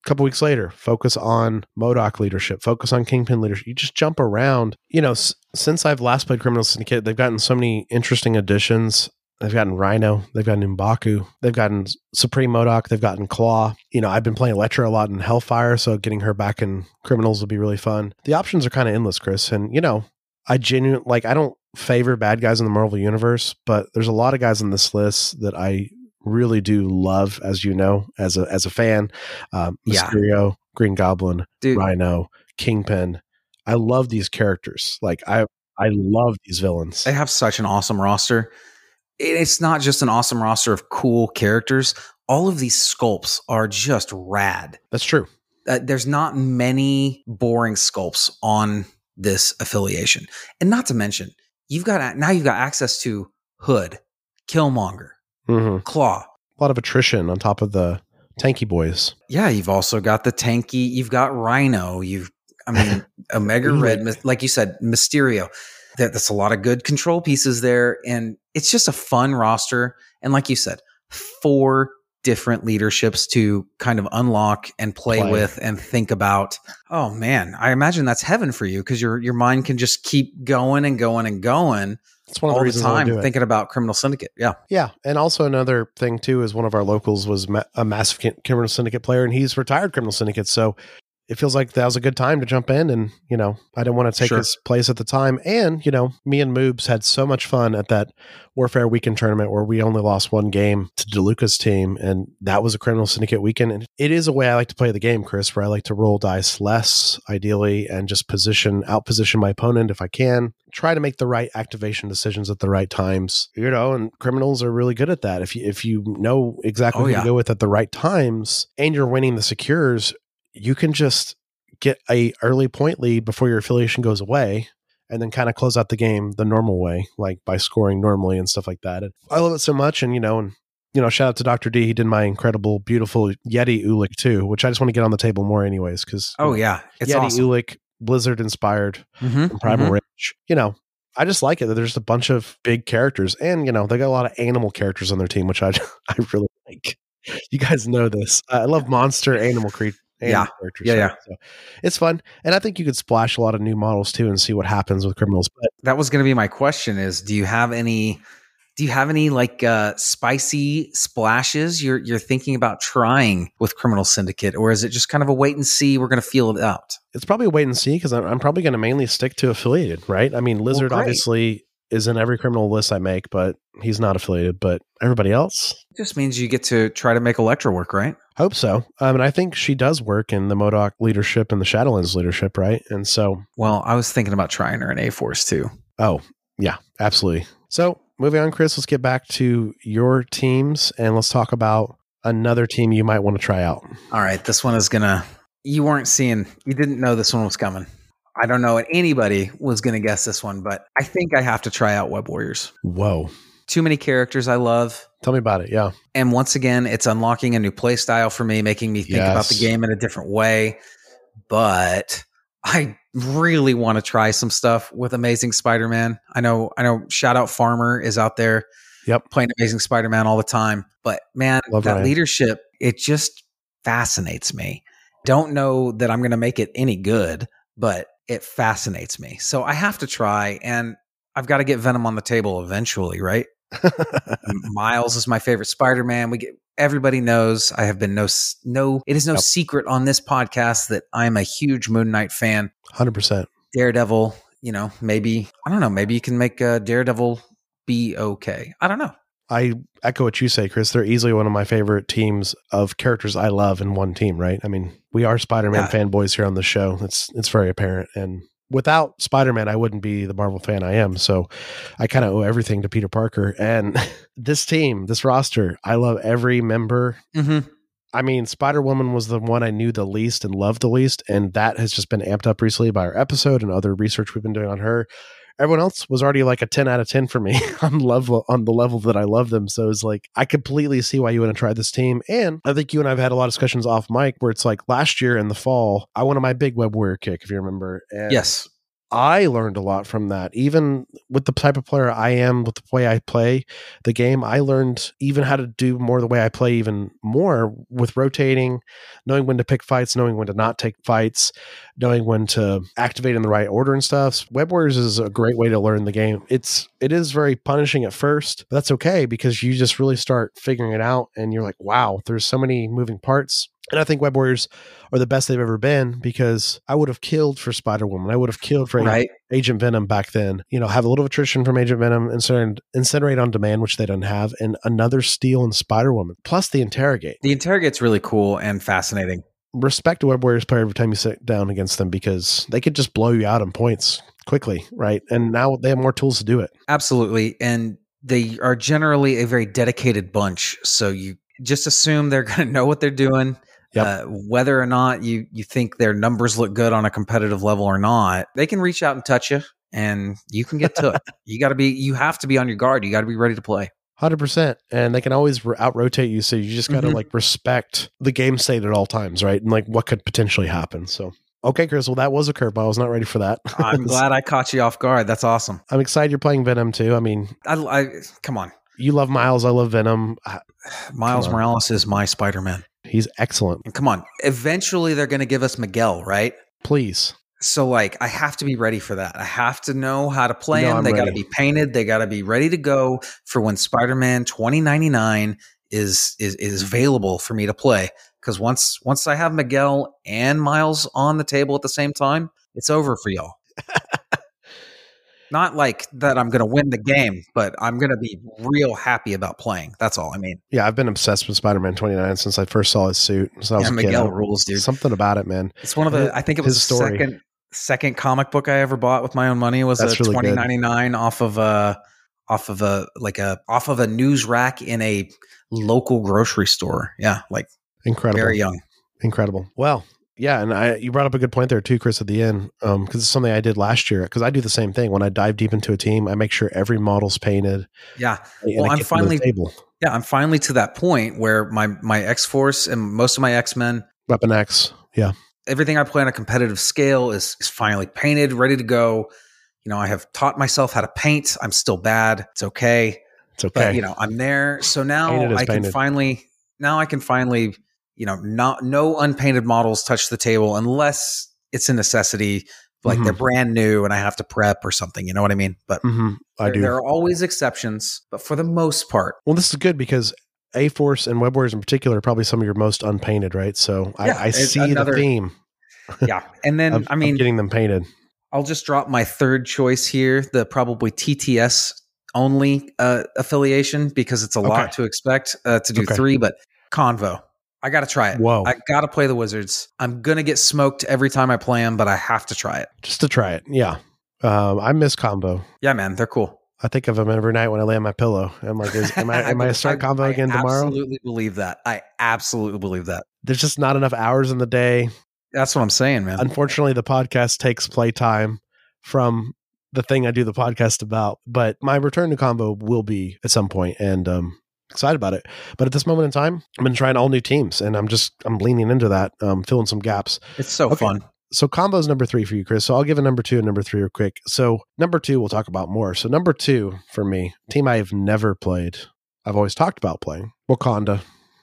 Speaker 2: A couple weeks later, focus on MODOK leadership, focus on Kingpin leadership. You just jump around. You know, s- since I've last played Criminal Syndicate, they've gotten so many interesting additions. They've gotten Rhino, they've gotten Mbaku, they've gotten Supreme MODOK, they've gotten Claw. You know, I've been playing Elektra a lot in Hellfire, so getting her back in Criminals will be really fun. The options are kind of endless, Chris. And, you know, I genuinely, like, I don't favor bad guys in the Marvel Universe, but there's a lot of guys on this list that I really do love, as you know, as a as a fan. Um,
Speaker 3: Yeah.
Speaker 2: Mysterio, Green Goblin,
Speaker 3: dude
Speaker 2: Rhino, Kingpin. I love these characters. Like, I I love these villains.
Speaker 3: They have such an awesome roster. It's not just an awesome roster of cool characters. All of these sculpts are just rad.
Speaker 2: That's true.
Speaker 3: Uh, there's not many boring sculpts on this affiliation, and not to mention, you've got now you've got access to Hood, Killmonger,
Speaker 2: hmm
Speaker 3: Claw.
Speaker 2: A lot of attrition on top of the tanky boys.
Speaker 3: Yeah, you've also got the tanky. You've got Rhino. You've, I mean, [LAUGHS] Omega Red, like you said, Mysterio. That, that's a lot of good control pieces there, and it's just a fun roster. And like you said, four different leaderships to kind of unlock and play,
Speaker 2: Play.
Speaker 3: with and think about. Oh man, I imagine that's heaven for you because your your mind can just keep going and going and going
Speaker 2: It's one of
Speaker 3: all
Speaker 2: the
Speaker 3: the time thinking about Criminal Syndicate. Yeah,
Speaker 2: Yeah, and also another thing too is one of our locals was ma- a massive Criminal Syndicate player, and he's retired Criminal Syndicate. So it feels like that was a good time to jump in, and you know I didn't want to take
Speaker 3: Sure.
Speaker 2: his place at the time. And you know, me and Moobs had so much fun at that Warfare Weekend tournament where we only lost one game to DeLuca's team, and that was a Criminal Syndicate weekend. And it is a way I like to play the game, Chris, where I like to roll dice less, ideally, and just position out position my opponent if I can. Try to make the right activation decisions at the right times, you know. And criminals are really good at that. If you if you know exactly
Speaker 3: Oh,
Speaker 2: who
Speaker 3: yeah.
Speaker 2: to go with at the right times, and you're winning the secures, you can just get a early point lead before your affiliation goes away and then kind of close out the game the normal way, like by scoring normally and stuff like that. And I love it so much. And, you know, and, you know, shout out to Dr. D. He did my incredible, beautiful Yeti Ulik too, which I just want to get on the table more anyways. Cause
Speaker 3: oh yeah, it's
Speaker 2: Yeti
Speaker 3: awesome.
Speaker 2: Blizzard inspired
Speaker 3: Mhm,
Speaker 2: from Primal
Speaker 3: mhm.
Speaker 2: Rage. You know, I just like it that there's a bunch of big characters and, you know, they got a lot of animal characters on their team, which I, [LAUGHS] I really like. You guys know this. I love monster animal creatures.
Speaker 3: Yeah. Yeah, yeah.
Speaker 2: So it's fun. And I think you could splash a lot of new models too and see what happens with criminals. But
Speaker 3: that was going to be my question is do you have any do you have any like uh spicy splashes you're you're thinking about trying with criminal syndicate or is it just kind of a wait and see we're going to feel it out
Speaker 2: it's probably a wait and see because I'm, I'm probably going to mainly stick to affiliated, right? I mean, Lizard
Speaker 3: great.
Speaker 2: obviously is in every criminal list I make, but he's not affiliated. But everybody else,
Speaker 3: it just means you get to try to make Elektra work right
Speaker 2: hope so. Um, and I think she does work in the MODOK leadership and the Shadowlands leadership, right? And so,
Speaker 3: well i was thinking about trying her in a force too
Speaker 2: oh, yeah, absolutely. So, moving on, Chris, let's get back to your teams and let's talk about another team you might want to try out.
Speaker 3: all right this one is gonna you weren't seeing you didn't know this one was coming i don't know if anybody was gonna guess this one but i think i have to try out web warriors
Speaker 2: Whoa.
Speaker 3: Too many characters i love
Speaker 2: Tell me about it. Yeah.
Speaker 3: And once again, it's unlocking a new play style for me, making me think about the game in a different way. But I really want to try some stuff with Amazing Spider-Man. I know, I know. Shout out Farmer is out there,
Speaker 2: Yep.
Speaker 3: playing Amazing Spider-Man all the time. But man,
Speaker 2: Love
Speaker 3: that
Speaker 2: Ryan.
Speaker 3: leadership, it just fascinates me. Don't know that I'm going to make it any good, but it fascinates me. So I have to try and I've got to get Venom on the table eventually, right? [LAUGHS] Miles is my favorite Spider-Man. We get everybody knows I have been no no it is no yep. secret on this podcast that I'm a huge Moon Knight fan.
Speaker 2: 100%.
Speaker 3: Daredevil, you know, maybe I don't know, maybe you can make uh, Daredevil be okay. I don't know.
Speaker 2: I echo what you say, Chris. They're easily one of my favorite teams of characters I love in one team, right? I mean, we are Spider-Man yeah. fanboys here on the show. It's it's very apparent and without Spider-Man, I wouldn't be the Marvel fan I am. So I kind of owe everything to Peter Parker. And [LAUGHS] this team, this roster, I love every member. Mm-hmm. I mean, Spider Woman was the one I knew the least and loved the least, and that has just been amped up recently by our episode and other research we've been doing on her. Everyone else was already like a ten out of ten for me [LAUGHS] on level on the level that I love them. So it's like I completely see why you want to try this team, and I think you and I've had a lot of discussions off mic where it's like last year in the fall I wanted my big web warrior kick, if you remember.
Speaker 3: And yes,
Speaker 2: I learned a lot from that. Even with the type of player I am, with the way I play the game, I learned even how to do more the way I play, even more with rotating, knowing when to pick fights, knowing when to not take fights, knowing when to activate in the right order and stuff. Web Warriors is a great way to learn the game. It's it is very punishing at first, but that's okay because you just really start figuring it out, and you're like, wow, there's so many moving parts and I think Web Warriors are the best they've ever been because I would have killed for Spider Woman. I would have killed for right. Agent Venom back then. You know, have a little attrition from Agent Venom, incinerate, incinerate on demand, which they don't have, and another steal in Spider Woman, plus the interrogate.
Speaker 3: The interrogate's really cool and fascinating.
Speaker 2: Respect a Web Warriors player every time you sit down against them because they could just blow you out in points quickly, right? And now they have more tools to do it.
Speaker 3: Absolutely. And they are generally a very dedicated bunch. So you just assume they're [LAUGHS] going to know what they're doing Yep. Uh, whether or not you you think their numbers look good on a competitive level or not, they can reach out and touch you, and you can get to it. [LAUGHS] You got to be, you have to be on your guard. You got to be ready to play.
Speaker 2: Hundred percent, and they can always out rotate you. So you just got to mm-hmm. like respect the game state at all times, right? And like what could potentially happen. So Okay, Chris. Well, that was a curveball. I was not ready for that. [LAUGHS]
Speaker 3: I'm glad I caught you off guard. That's awesome.
Speaker 2: I'm excited you're playing Venom too. I mean,
Speaker 3: I, I come on.
Speaker 2: You love Miles. I love Venom. [SIGHS] [SIGHS]
Speaker 3: Miles Morales is my Spider Man.
Speaker 2: He's excellent.
Speaker 3: Come on. Eventually they're going to give us Miguel, right?
Speaker 2: Please.
Speaker 3: So like I have to be ready for that. I have to know how to play no, them. they got to be painted. They got to be ready to go for when Spider-Man 2099 is is is available for me to play cuz once once I have Miguel and Miles on the table at the same time, it's over for y'all. Not like that I'm going to win the game, but I'm going to be real happy about playing. That's all I mean.
Speaker 2: Yeah, I've been obsessed with Spider-Man 29 since I first saw his suit. So
Speaker 3: yeah, Miguel kid. rules, dude.
Speaker 2: Something about it, man.
Speaker 3: It's one of the. I think it was his the story. second second comic book I ever bought with my own money. Was That's a really 2099 off of a off of a like a off of a news rack in a local grocery store. Yeah, like
Speaker 2: incredible.
Speaker 3: Very young.
Speaker 2: Incredible. Well, yeah, and I you brought up a good point there too, Chris, at the end, because um, it's something I did last year. Because I do the same thing when I dive deep into a team, I make sure every model's painted.
Speaker 3: Yeah, well, I'm finally yeah, I'm finally to that point where my my X Force and most of my X Men,
Speaker 2: Weapon X, yeah,
Speaker 3: everything I play on a competitive scale is is finally painted, ready to go. You know, I have taught myself how to paint. I'm still bad. It's okay.
Speaker 2: It's okay.
Speaker 3: But, you know, I'm there. So now I can finally now I can finally you know, not no unpainted models touch the table unless it's a necessity, like mm-hmm. they're brand new and I have to prep or something. You know what I mean? But mm-hmm. I there, do. There are always exceptions, but for the most part,
Speaker 2: well, this is good because A Force and Web Warriors in particular are probably some of your most unpainted, right? So yeah, I, I see another, the theme. [LAUGHS]
Speaker 3: Yeah, and then I mean,
Speaker 2: getting them painted.
Speaker 3: I'll just drop my third choice here, the probably TTS only uh, affiliation because it's a okay. lot to expect uh, to do okay. three, but Convo. I got to try it.
Speaker 2: Whoa.
Speaker 3: I got to play the Wizards. I'm going to get smoked every time I play them, but I have to try it.
Speaker 2: Just to try it. Yeah. Um, I miss Convo.
Speaker 3: Yeah, man. They're cool.
Speaker 2: I think of them every night when I lay on my pillow. I'm like, is, am I, [LAUGHS] am I, start Convo I, again
Speaker 3: I
Speaker 2: tomorrow?
Speaker 3: I absolutely believe that. I absolutely believe that.
Speaker 2: There's just not enough hours in the day.
Speaker 3: That's what I'm saying, man.
Speaker 2: Unfortunately, the podcast takes playtime from the thing I do the podcast about, but my return to Convo will be at some point, and um, excited about it. But at this moment in time, I've been trying all new teams, and I'm just I'm leaning into that, um, filling some gaps.
Speaker 3: It's so okay. fun.
Speaker 2: So Convos number three for you, Chris. So I'll give a number two and number three real quick. So number two, we'll talk about more. So number two for me, team I have never played. I've always talked about playing Wakanda.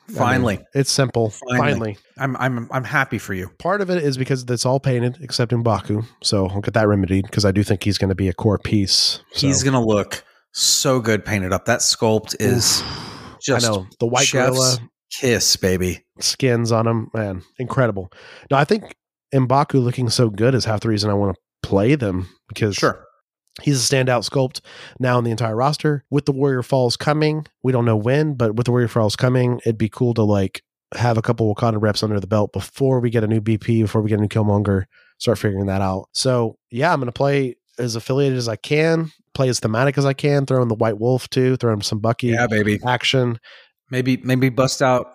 Speaker 2: I mean,
Speaker 3: Finally.
Speaker 2: it's simple.
Speaker 3: Finally.
Speaker 2: Finally.
Speaker 3: I'm I'm I'm happy for you.
Speaker 2: Part of it is because it's all painted except Mbaku. So I'll get that remedied because I do think he's going to be a core piece. So.
Speaker 3: He's gonna look so good painted up. That sculpt is just
Speaker 2: I know the white
Speaker 3: chef's
Speaker 2: gorilla
Speaker 3: kiss, baby.
Speaker 2: skins on him, man, incredible. No, I think Mbaku looking so good is half the reason I want to play them because
Speaker 3: Sure.
Speaker 2: he's a standout sculpt now in the entire roster. With the Warrior Falls coming, we don't know when, but with the Warrior Falls coming, it'd be cool to like have a couple Wakanda reps under the belt before we get a new BP, before we get a new Killmonger, start figuring that out. So yeah, I'm gonna play as affiliated as I can, play as thematic as I can, throw in the White Wolf too, throw in some Bucky
Speaker 3: Yeah, baby.
Speaker 2: action.
Speaker 3: Maybe maybe bust out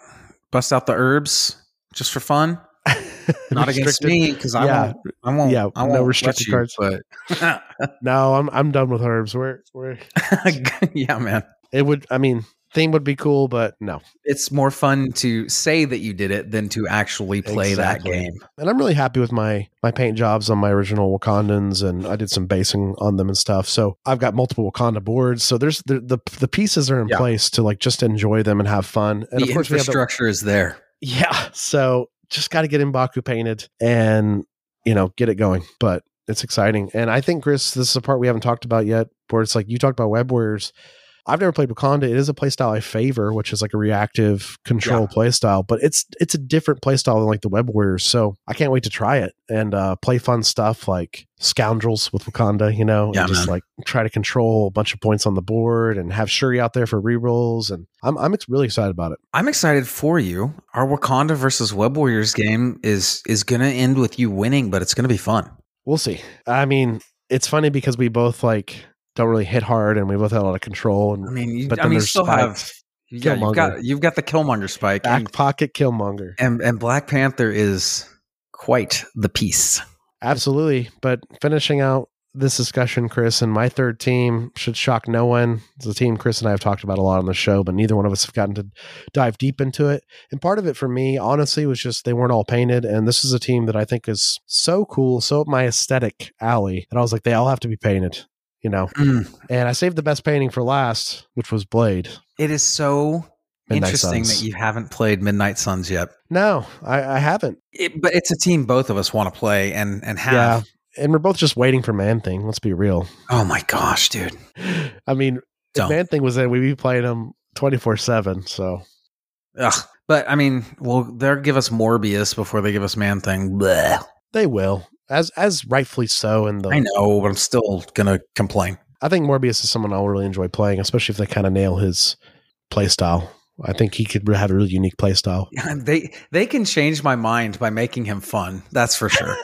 Speaker 3: bust out the herbs just for fun. [LAUGHS] Not against me because I
Speaker 2: Yeah.
Speaker 3: won't. I won't.
Speaker 2: Yeah,
Speaker 3: I
Speaker 2: no
Speaker 3: won't
Speaker 2: restricted
Speaker 3: let
Speaker 2: cards.
Speaker 3: But [LAUGHS]
Speaker 2: No, I'm I'm done with herbs. We're we're [LAUGHS]
Speaker 3: yeah, man.
Speaker 2: it would I mean theme would be cool, but no.
Speaker 3: It's more fun to say that you did it than to actually play
Speaker 2: Exactly.
Speaker 3: that game.
Speaker 2: And I'm really happy with my my paint jobs on my original Wakandans, and I did some basing on them and stuff. So I've got multiple Wakanda boards. So there's the the, the pieces are in
Speaker 3: Yeah.
Speaker 2: place to like just enjoy them and have fun. And
Speaker 3: the
Speaker 2: of course have the,
Speaker 3: infrastructure is there.
Speaker 2: yeah. So just got to get Mbaku painted and you know get it going. But it's exciting, and I think Chris, this is a part we haven't talked about yet. Where it's like you talked about Web Warriors. I've never played Wakanda. It is a playstyle I favor, which is like a reactive control
Speaker 3: Yeah.
Speaker 2: playstyle, but it's it's a different playstyle than like the Web Warriors. So I can't wait to try it and uh, play fun stuff like Scoundrels with Wakanda, you know,
Speaker 3: Yeah,
Speaker 2: and just
Speaker 3: man.
Speaker 2: like try to control a bunch of points on the board and have Shuri out there for rerolls. And I'm I'm ex- really excited about it.
Speaker 3: I'm excited for you. Our Wakanda versus Web Warriors game is is gonna end with you winning, but it's gonna be fun.
Speaker 2: We'll see. I mean, it's funny because we both like don't really hit hard and we both have a lot of control and
Speaker 3: I mean, you,
Speaker 2: but
Speaker 3: I mean, you still
Speaker 2: Spike,
Speaker 3: have yeah, you've got you've got the Killmonger spike,
Speaker 2: back
Speaker 3: and,
Speaker 2: pocket Killmonger.
Speaker 3: and and Black Panther is quite the piece.
Speaker 2: Absolutely. But finishing out this discussion, Chris, and my third team should shock no one. It's a team Chris and I have talked about a lot on the show, but neither one of us have gotten to dive deep into it. And part of it for me, honestly, was just they weren't all painted. And this is a team that I think is so cool, so up my aesthetic alley that I was like, they all have to be painted, you know?
Speaker 3: Mm.
Speaker 2: And I saved the best painting for last, which was Blade.
Speaker 3: It is so
Speaker 2: Midnight
Speaker 3: interesting
Speaker 2: Suns.
Speaker 3: that you haven't played Midnight Suns yet.
Speaker 2: No, I, I haven't.
Speaker 3: It, but it's a team both of us want to play and and have.
Speaker 2: Yeah. And we're both just waiting for Man Thing. Let's be real.
Speaker 3: Oh my gosh, dude! [LAUGHS]
Speaker 2: I mean, if. Man Thing was in, we'd be playing him 24 7. So
Speaker 3: Ugh. But I mean, well, they'll give us Morbius before they give us Man Thing. Bleh.
Speaker 2: they will, as as rightfully so. And the
Speaker 3: I know, but I'm still gonna complain.
Speaker 2: I think Morbius is someone I'll really enjoy playing, especially if they kind of nail his play style. I think he could have a really unique play style.
Speaker 3: They they can change my mind by making him fun. That's for sure.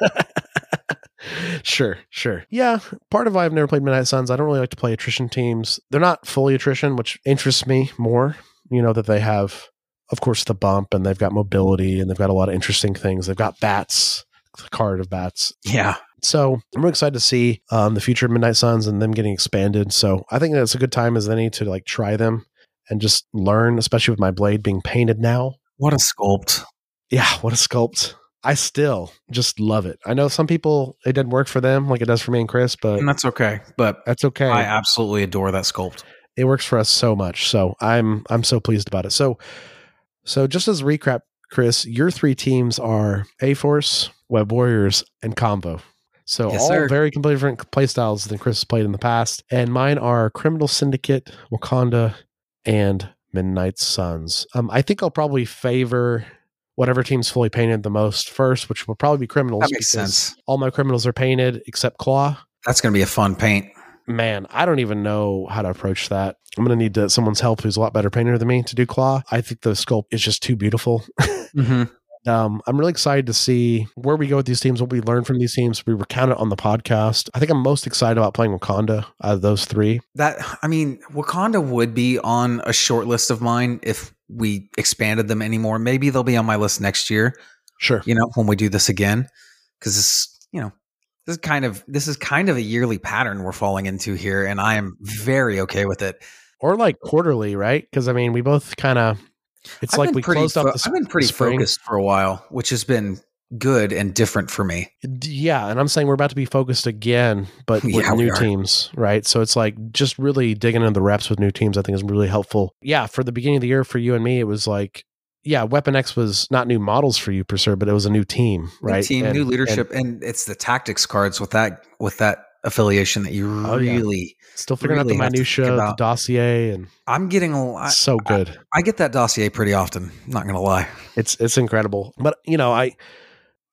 Speaker 3: [LAUGHS]
Speaker 2: sure, sure. Yeah, part of why I've never played Midnight Suns, I don't really like to play attrition teams. They're not fully attrition, which interests me more. You know, that they have, of course, the bump and they've got mobility and they've got a lot of interesting things. They've got bats, card of bats.
Speaker 3: yeah.
Speaker 2: So I'm really excited to see um, the future of Midnight Suns and them getting expanded. So I think that's a good time as any to like try them and just learn, especially with my blade being painted now.
Speaker 3: What a sculpt.
Speaker 2: Yeah, what a sculpt. I still just love it. I know some people it didn't work for them like it does for me and Chris, but
Speaker 3: And that's okay. But
Speaker 2: that's okay.
Speaker 3: I absolutely adore that sculpt.
Speaker 2: it works for us so much. So I'm I'm so pleased about it. So so just as a recap, Chris, your three teams are A Force, Web Warriors, and Convo. So
Speaker 3: Yes,
Speaker 2: all
Speaker 3: sir.
Speaker 2: very completely different play styles than Chris has played in the past. And mine are Criminal Syndicate, Wakanda, and Midnight Suns. Um, I think I'll probably favor whatever team's fully painted the most first, which will probably be criminals.
Speaker 3: That makes sense.
Speaker 2: All my criminals are painted except Claw
Speaker 3: That's gonna be a fun paint.
Speaker 2: man, I don't even know how to approach that. I'm going to need to, someone's help who's a lot better painter than me to do claw. I think the sculpt is just too beautiful. [LAUGHS]
Speaker 3: Mm-hmm.
Speaker 2: Um, I'm really excited to see where we go with these teams, what we learn from these teams. We recount it on the podcast. I think I'm most excited about playing Wakanda out of those three.
Speaker 3: That I mean, Wakanda would be on a short list of mine if we expanded them anymore. Maybe they'll be on my list next year.
Speaker 2: Sure.
Speaker 3: You know, when we do this again, because this, you know, this is kind of this is kind of a yearly pattern we're falling into here, and I am very okay with it.
Speaker 2: Or like quarterly, right? Because I mean, we both kind of, it's
Speaker 3: I've
Speaker 2: like we closed
Speaker 3: fo-
Speaker 2: up the
Speaker 3: I've been pretty
Speaker 2: spring.
Speaker 3: focused for a while, which has been good and different for me.
Speaker 2: Yeah, and I'm saying we're about to be focused again, but [LAUGHS] with
Speaker 3: Yeah,
Speaker 2: new teams, right? So it's like just really digging into the reps with new teams. I think is really helpful. Yeah, for the beginning of the year for you and me, it was like yeah, Weapon X was not new models for you per se, but it was a new team, right?
Speaker 3: New team,
Speaker 2: And-
Speaker 3: new
Speaker 2: and
Speaker 3: leadership, and, it's the tactics cards with that with that affiliation that you
Speaker 2: Oh, yeah.
Speaker 3: really.
Speaker 2: still figuring
Speaker 3: really
Speaker 2: out the minutia, the dossier, and
Speaker 3: I'm getting a lot.
Speaker 2: so good.
Speaker 3: I get that dossier pretty often. Not gonna lie.
Speaker 2: it's it's incredible. But you know, I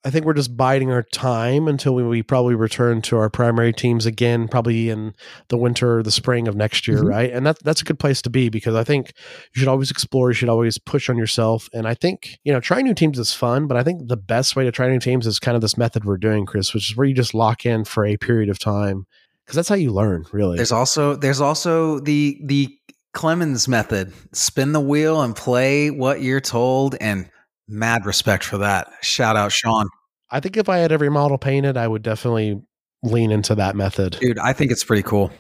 Speaker 2: I think we're just biding our time until we, we probably return to our primary teams again, probably in the winter or the spring of next year,
Speaker 3: Mhm.
Speaker 2: right? And that that's a good place to be because I think you should always explore, you should always push on yourself. And I think, you know, trying new teams is fun, but I think the best way to try new teams is kind of this method we're doing, Chris, which is where you just lock in for a period of time. Because that's how you learn, really.
Speaker 3: There's also there's also the the Clemens method. Spin the wheel and play what you're told, and mad respect for that. Shout out Sean,
Speaker 2: I think if I had every model painted, I would definitely lean into that method.
Speaker 3: dude. I think it's pretty cool,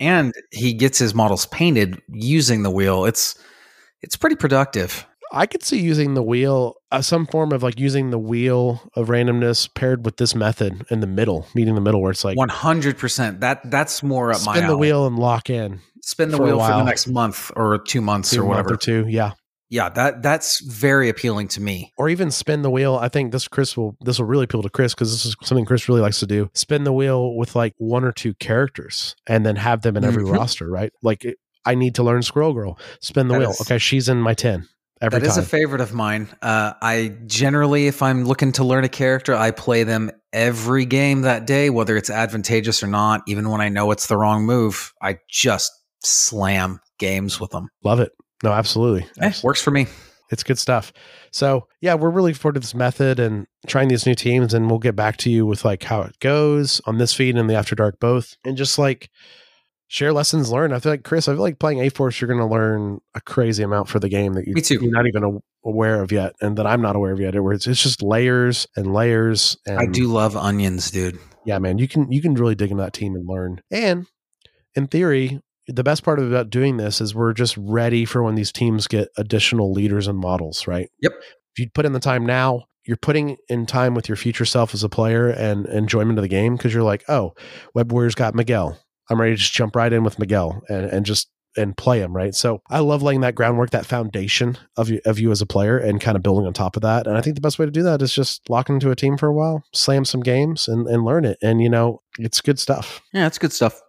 Speaker 3: and he gets his models painted using the wheel. It's it's pretty productive.
Speaker 2: I could see using the wheel, uh, some form of like using the wheel of randomness paired with this method in the middle, meeting the middle, where it's like
Speaker 3: One hundred percent. That that's more up my
Speaker 2: spin the
Speaker 3: alley.
Speaker 2: wheel and lock in
Speaker 3: Spin the wheel for the next month or two months
Speaker 2: two
Speaker 3: or
Speaker 2: month
Speaker 3: whatever.
Speaker 2: or two, yeah,
Speaker 3: Yeah, that that's very appealing to me.
Speaker 2: or even spin the wheel. I think this Chris will this will really appeal to Chris because this is something Chris really likes to do. Spin the wheel with like one or two characters and then have them in every
Speaker 3: Mhm.
Speaker 2: roster, right? Like it, I need to learn Squirrel Girl. Spin the
Speaker 3: That
Speaker 2: wheel.
Speaker 3: is-
Speaker 2: okay, she's in my ten every
Speaker 3: That is
Speaker 2: time.
Speaker 3: a favorite of mine. Uh, I generally, if I'm looking to learn a character, I play them every game that day, whether it's advantageous or not. Even when I know it's the wrong move, I just slam games with them.
Speaker 2: Love it. No, absolutely.
Speaker 3: Eh, works for me.
Speaker 2: it's good stuff. So yeah, we're really forward to this method and trying these new teams, and we'll get back to you with like how it goes on this feed and the After Dark both, and just like share lessons learned. I feel like Chris, I feel like playing A Force, you're going to learn a crazy amount for the game that you, you're not even aware of yet, and that I'm not aware of yet. Where it's, it's just layers and layers. And
Speaker 3: I do love onions, dude.
Speaker 2: yeah, man, you can you can really dig into that team and learn. And in theory, the best part about doing this is we're just ready for when these teams get additional leaders and models, right?
Speaker 3: Yep.
Speaker 2: If you put in the time now, you're putting in time with your future self as a player and enjoyment of the game because you're like, oh, Web Warriors got Miguel. I'm ready to just jump right in with Miguel and, and just and play him, right? So I love laying that groundwork, that foundation of you of you as a player and kind of building on top of that. And I think the best way to do that is just lock into a team for a while, slam some games and, and learn it. And you know, it's good stuff.
Speaker 3: Yeah, it's good stuff.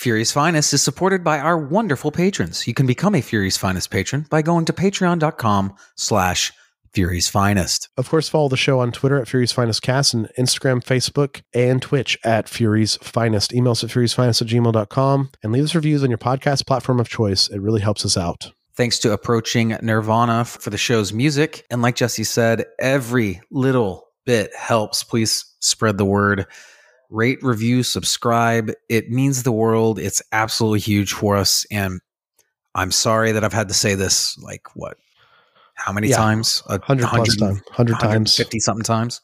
Speaker 3: Fury's Finest is supported by our wonderful patrons. You can become a Fury's Finest patron by going to patreon.com slash Fury's Finest.
Speaker 2: Of course, follow the show on Twitter at Fury's Finest Cast and Instagram, Facebook, and Twitch at Fury's Finest. Email us at furysfinest at gmail.com and leave us reviews on your podcast platform of choice. It really helps us out.
Speaker 3: Thanks to Approaching Nirvana for the show's music. And like Jesse said, every little bit helps. Please spread the word. Rate, review, subscribe. It means the world. It's absolutely huge for us. And I'm sorry that I've had to say this like what? How many
Speaker 2: Yeah.
Speaker 3: times? A
Speaker 2: 100 plus times, 100 times.
Speaker 3: 50 something times.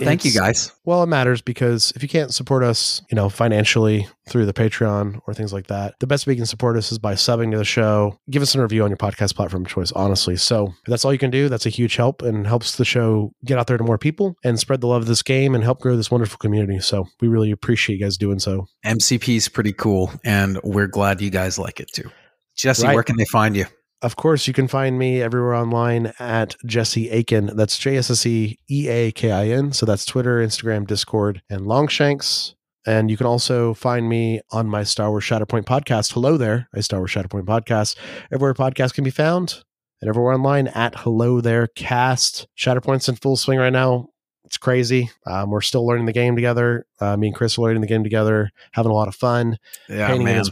Speaker 3: But thank you guys.
Speaker 2: Well, it matters because if you can't support us, you know, financially through the Patreon or things like that, the best way you can support us is by subbing to the show. Give us a review on your podcast platform of choice, honestly. So that's all you can do, that's a huge help and helps the show get out there to more people and spread the love of this game and help grow this wonderful community. So we really appreciate you guys doing so.
Speaker 3: MCP is pretty cool, and we're glad you guys like it too. Jesse,
Speaker 2: Right.
Speaker 3: where can they find you?
Speaker 2: Of course, you can find me everywhere online at Jesse Eakin. That's J S S E E A K I N. So that's Twitter, Instagram, Discord, and Longshanks. And you can also find me on my Star Wars Shatterpoint podcast. Hello there, a Star Wars Shatterpoint podcast. Everywhere podcast can be found, and everywhere online at Hello There Cast. Shatterpoint's in full swing right now. It's crazy. Um, we're still learning the game together. Uh, me and Chris are learning the game together, having a lot of fun.
Speaker 3: Yeah, man.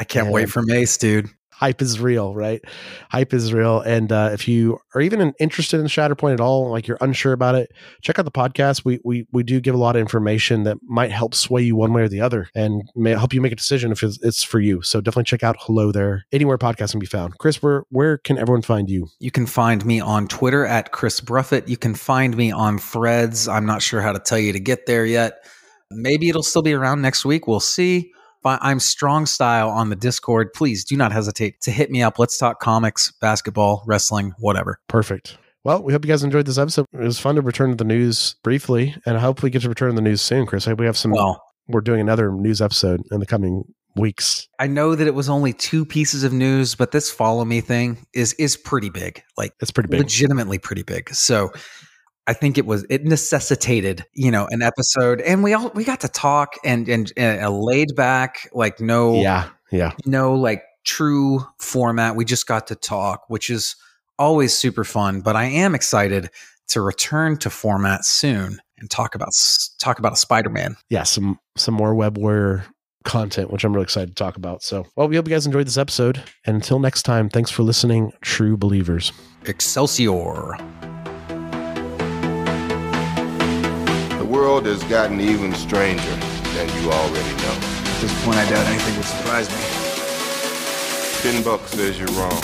Speaker 3: I can't
Speaker 2: And-
Speaker 3: wait for Mace, dude.
Speaker 2: Hype is real, right? Hype is real. And uh, if you are even interested in Shatterpoint at all, like you're unsure about it, check out the podcast. We we we do give a lot of information that might help sway you one way or the other, and may help you make a decision if it's, it's for you. So definitely check out Hello There. Anywhere podcasts can be found. Chris, where where can everyone find you?
Speaker 3: You can find me on Twitter at Chris Bruffett. You can find me on Threads. I'm not sure how to tell you to get there yet. Maybe it'll still be around next week. We'll see. I'm strong style on the Discord. Please do not hesitate to hit me up. Let's talk comics, basketball, wrestling, whatever.
Speaker 2: Perfect. Well, we hope you guys enjoyed this episode. It was fun to return to the news briefly, and I hope we get to return to the news soon, Chris. I hope we have some.
Speaker 3: Well,
Speaker 2: we're doing another news episode in the coming weeks.
Speaker 3: I know that it was only two pieces of news, but this follow me thing is is pretty big. Like
Speaker 2: It's pretty big.
Speaker 3: legitimately pretty big. So I think it was it necessitated, you know, an episode and we all we got to talk and and, and a laid back like no
Speaker 2: Yeah, yeah.
Speaker 3: no like true format. We just got to talk, which is always super fun, but I am excited to return to format soon and talk about talk about a Spider-Man.
Speaker 2: Yeah, some some more web warrior content, which I'm really excited to talk about. So well, we hope you guys enjoyed this episode. And until next time, thanks for listening, true believers.
Speaker 3: Excelsior.
Speaker 1: World has gotten even stranger than you already know.
Speaker 4: At this point, I doubt anything would surprise me.
Speaker 1: Ten bucks says you're wrong.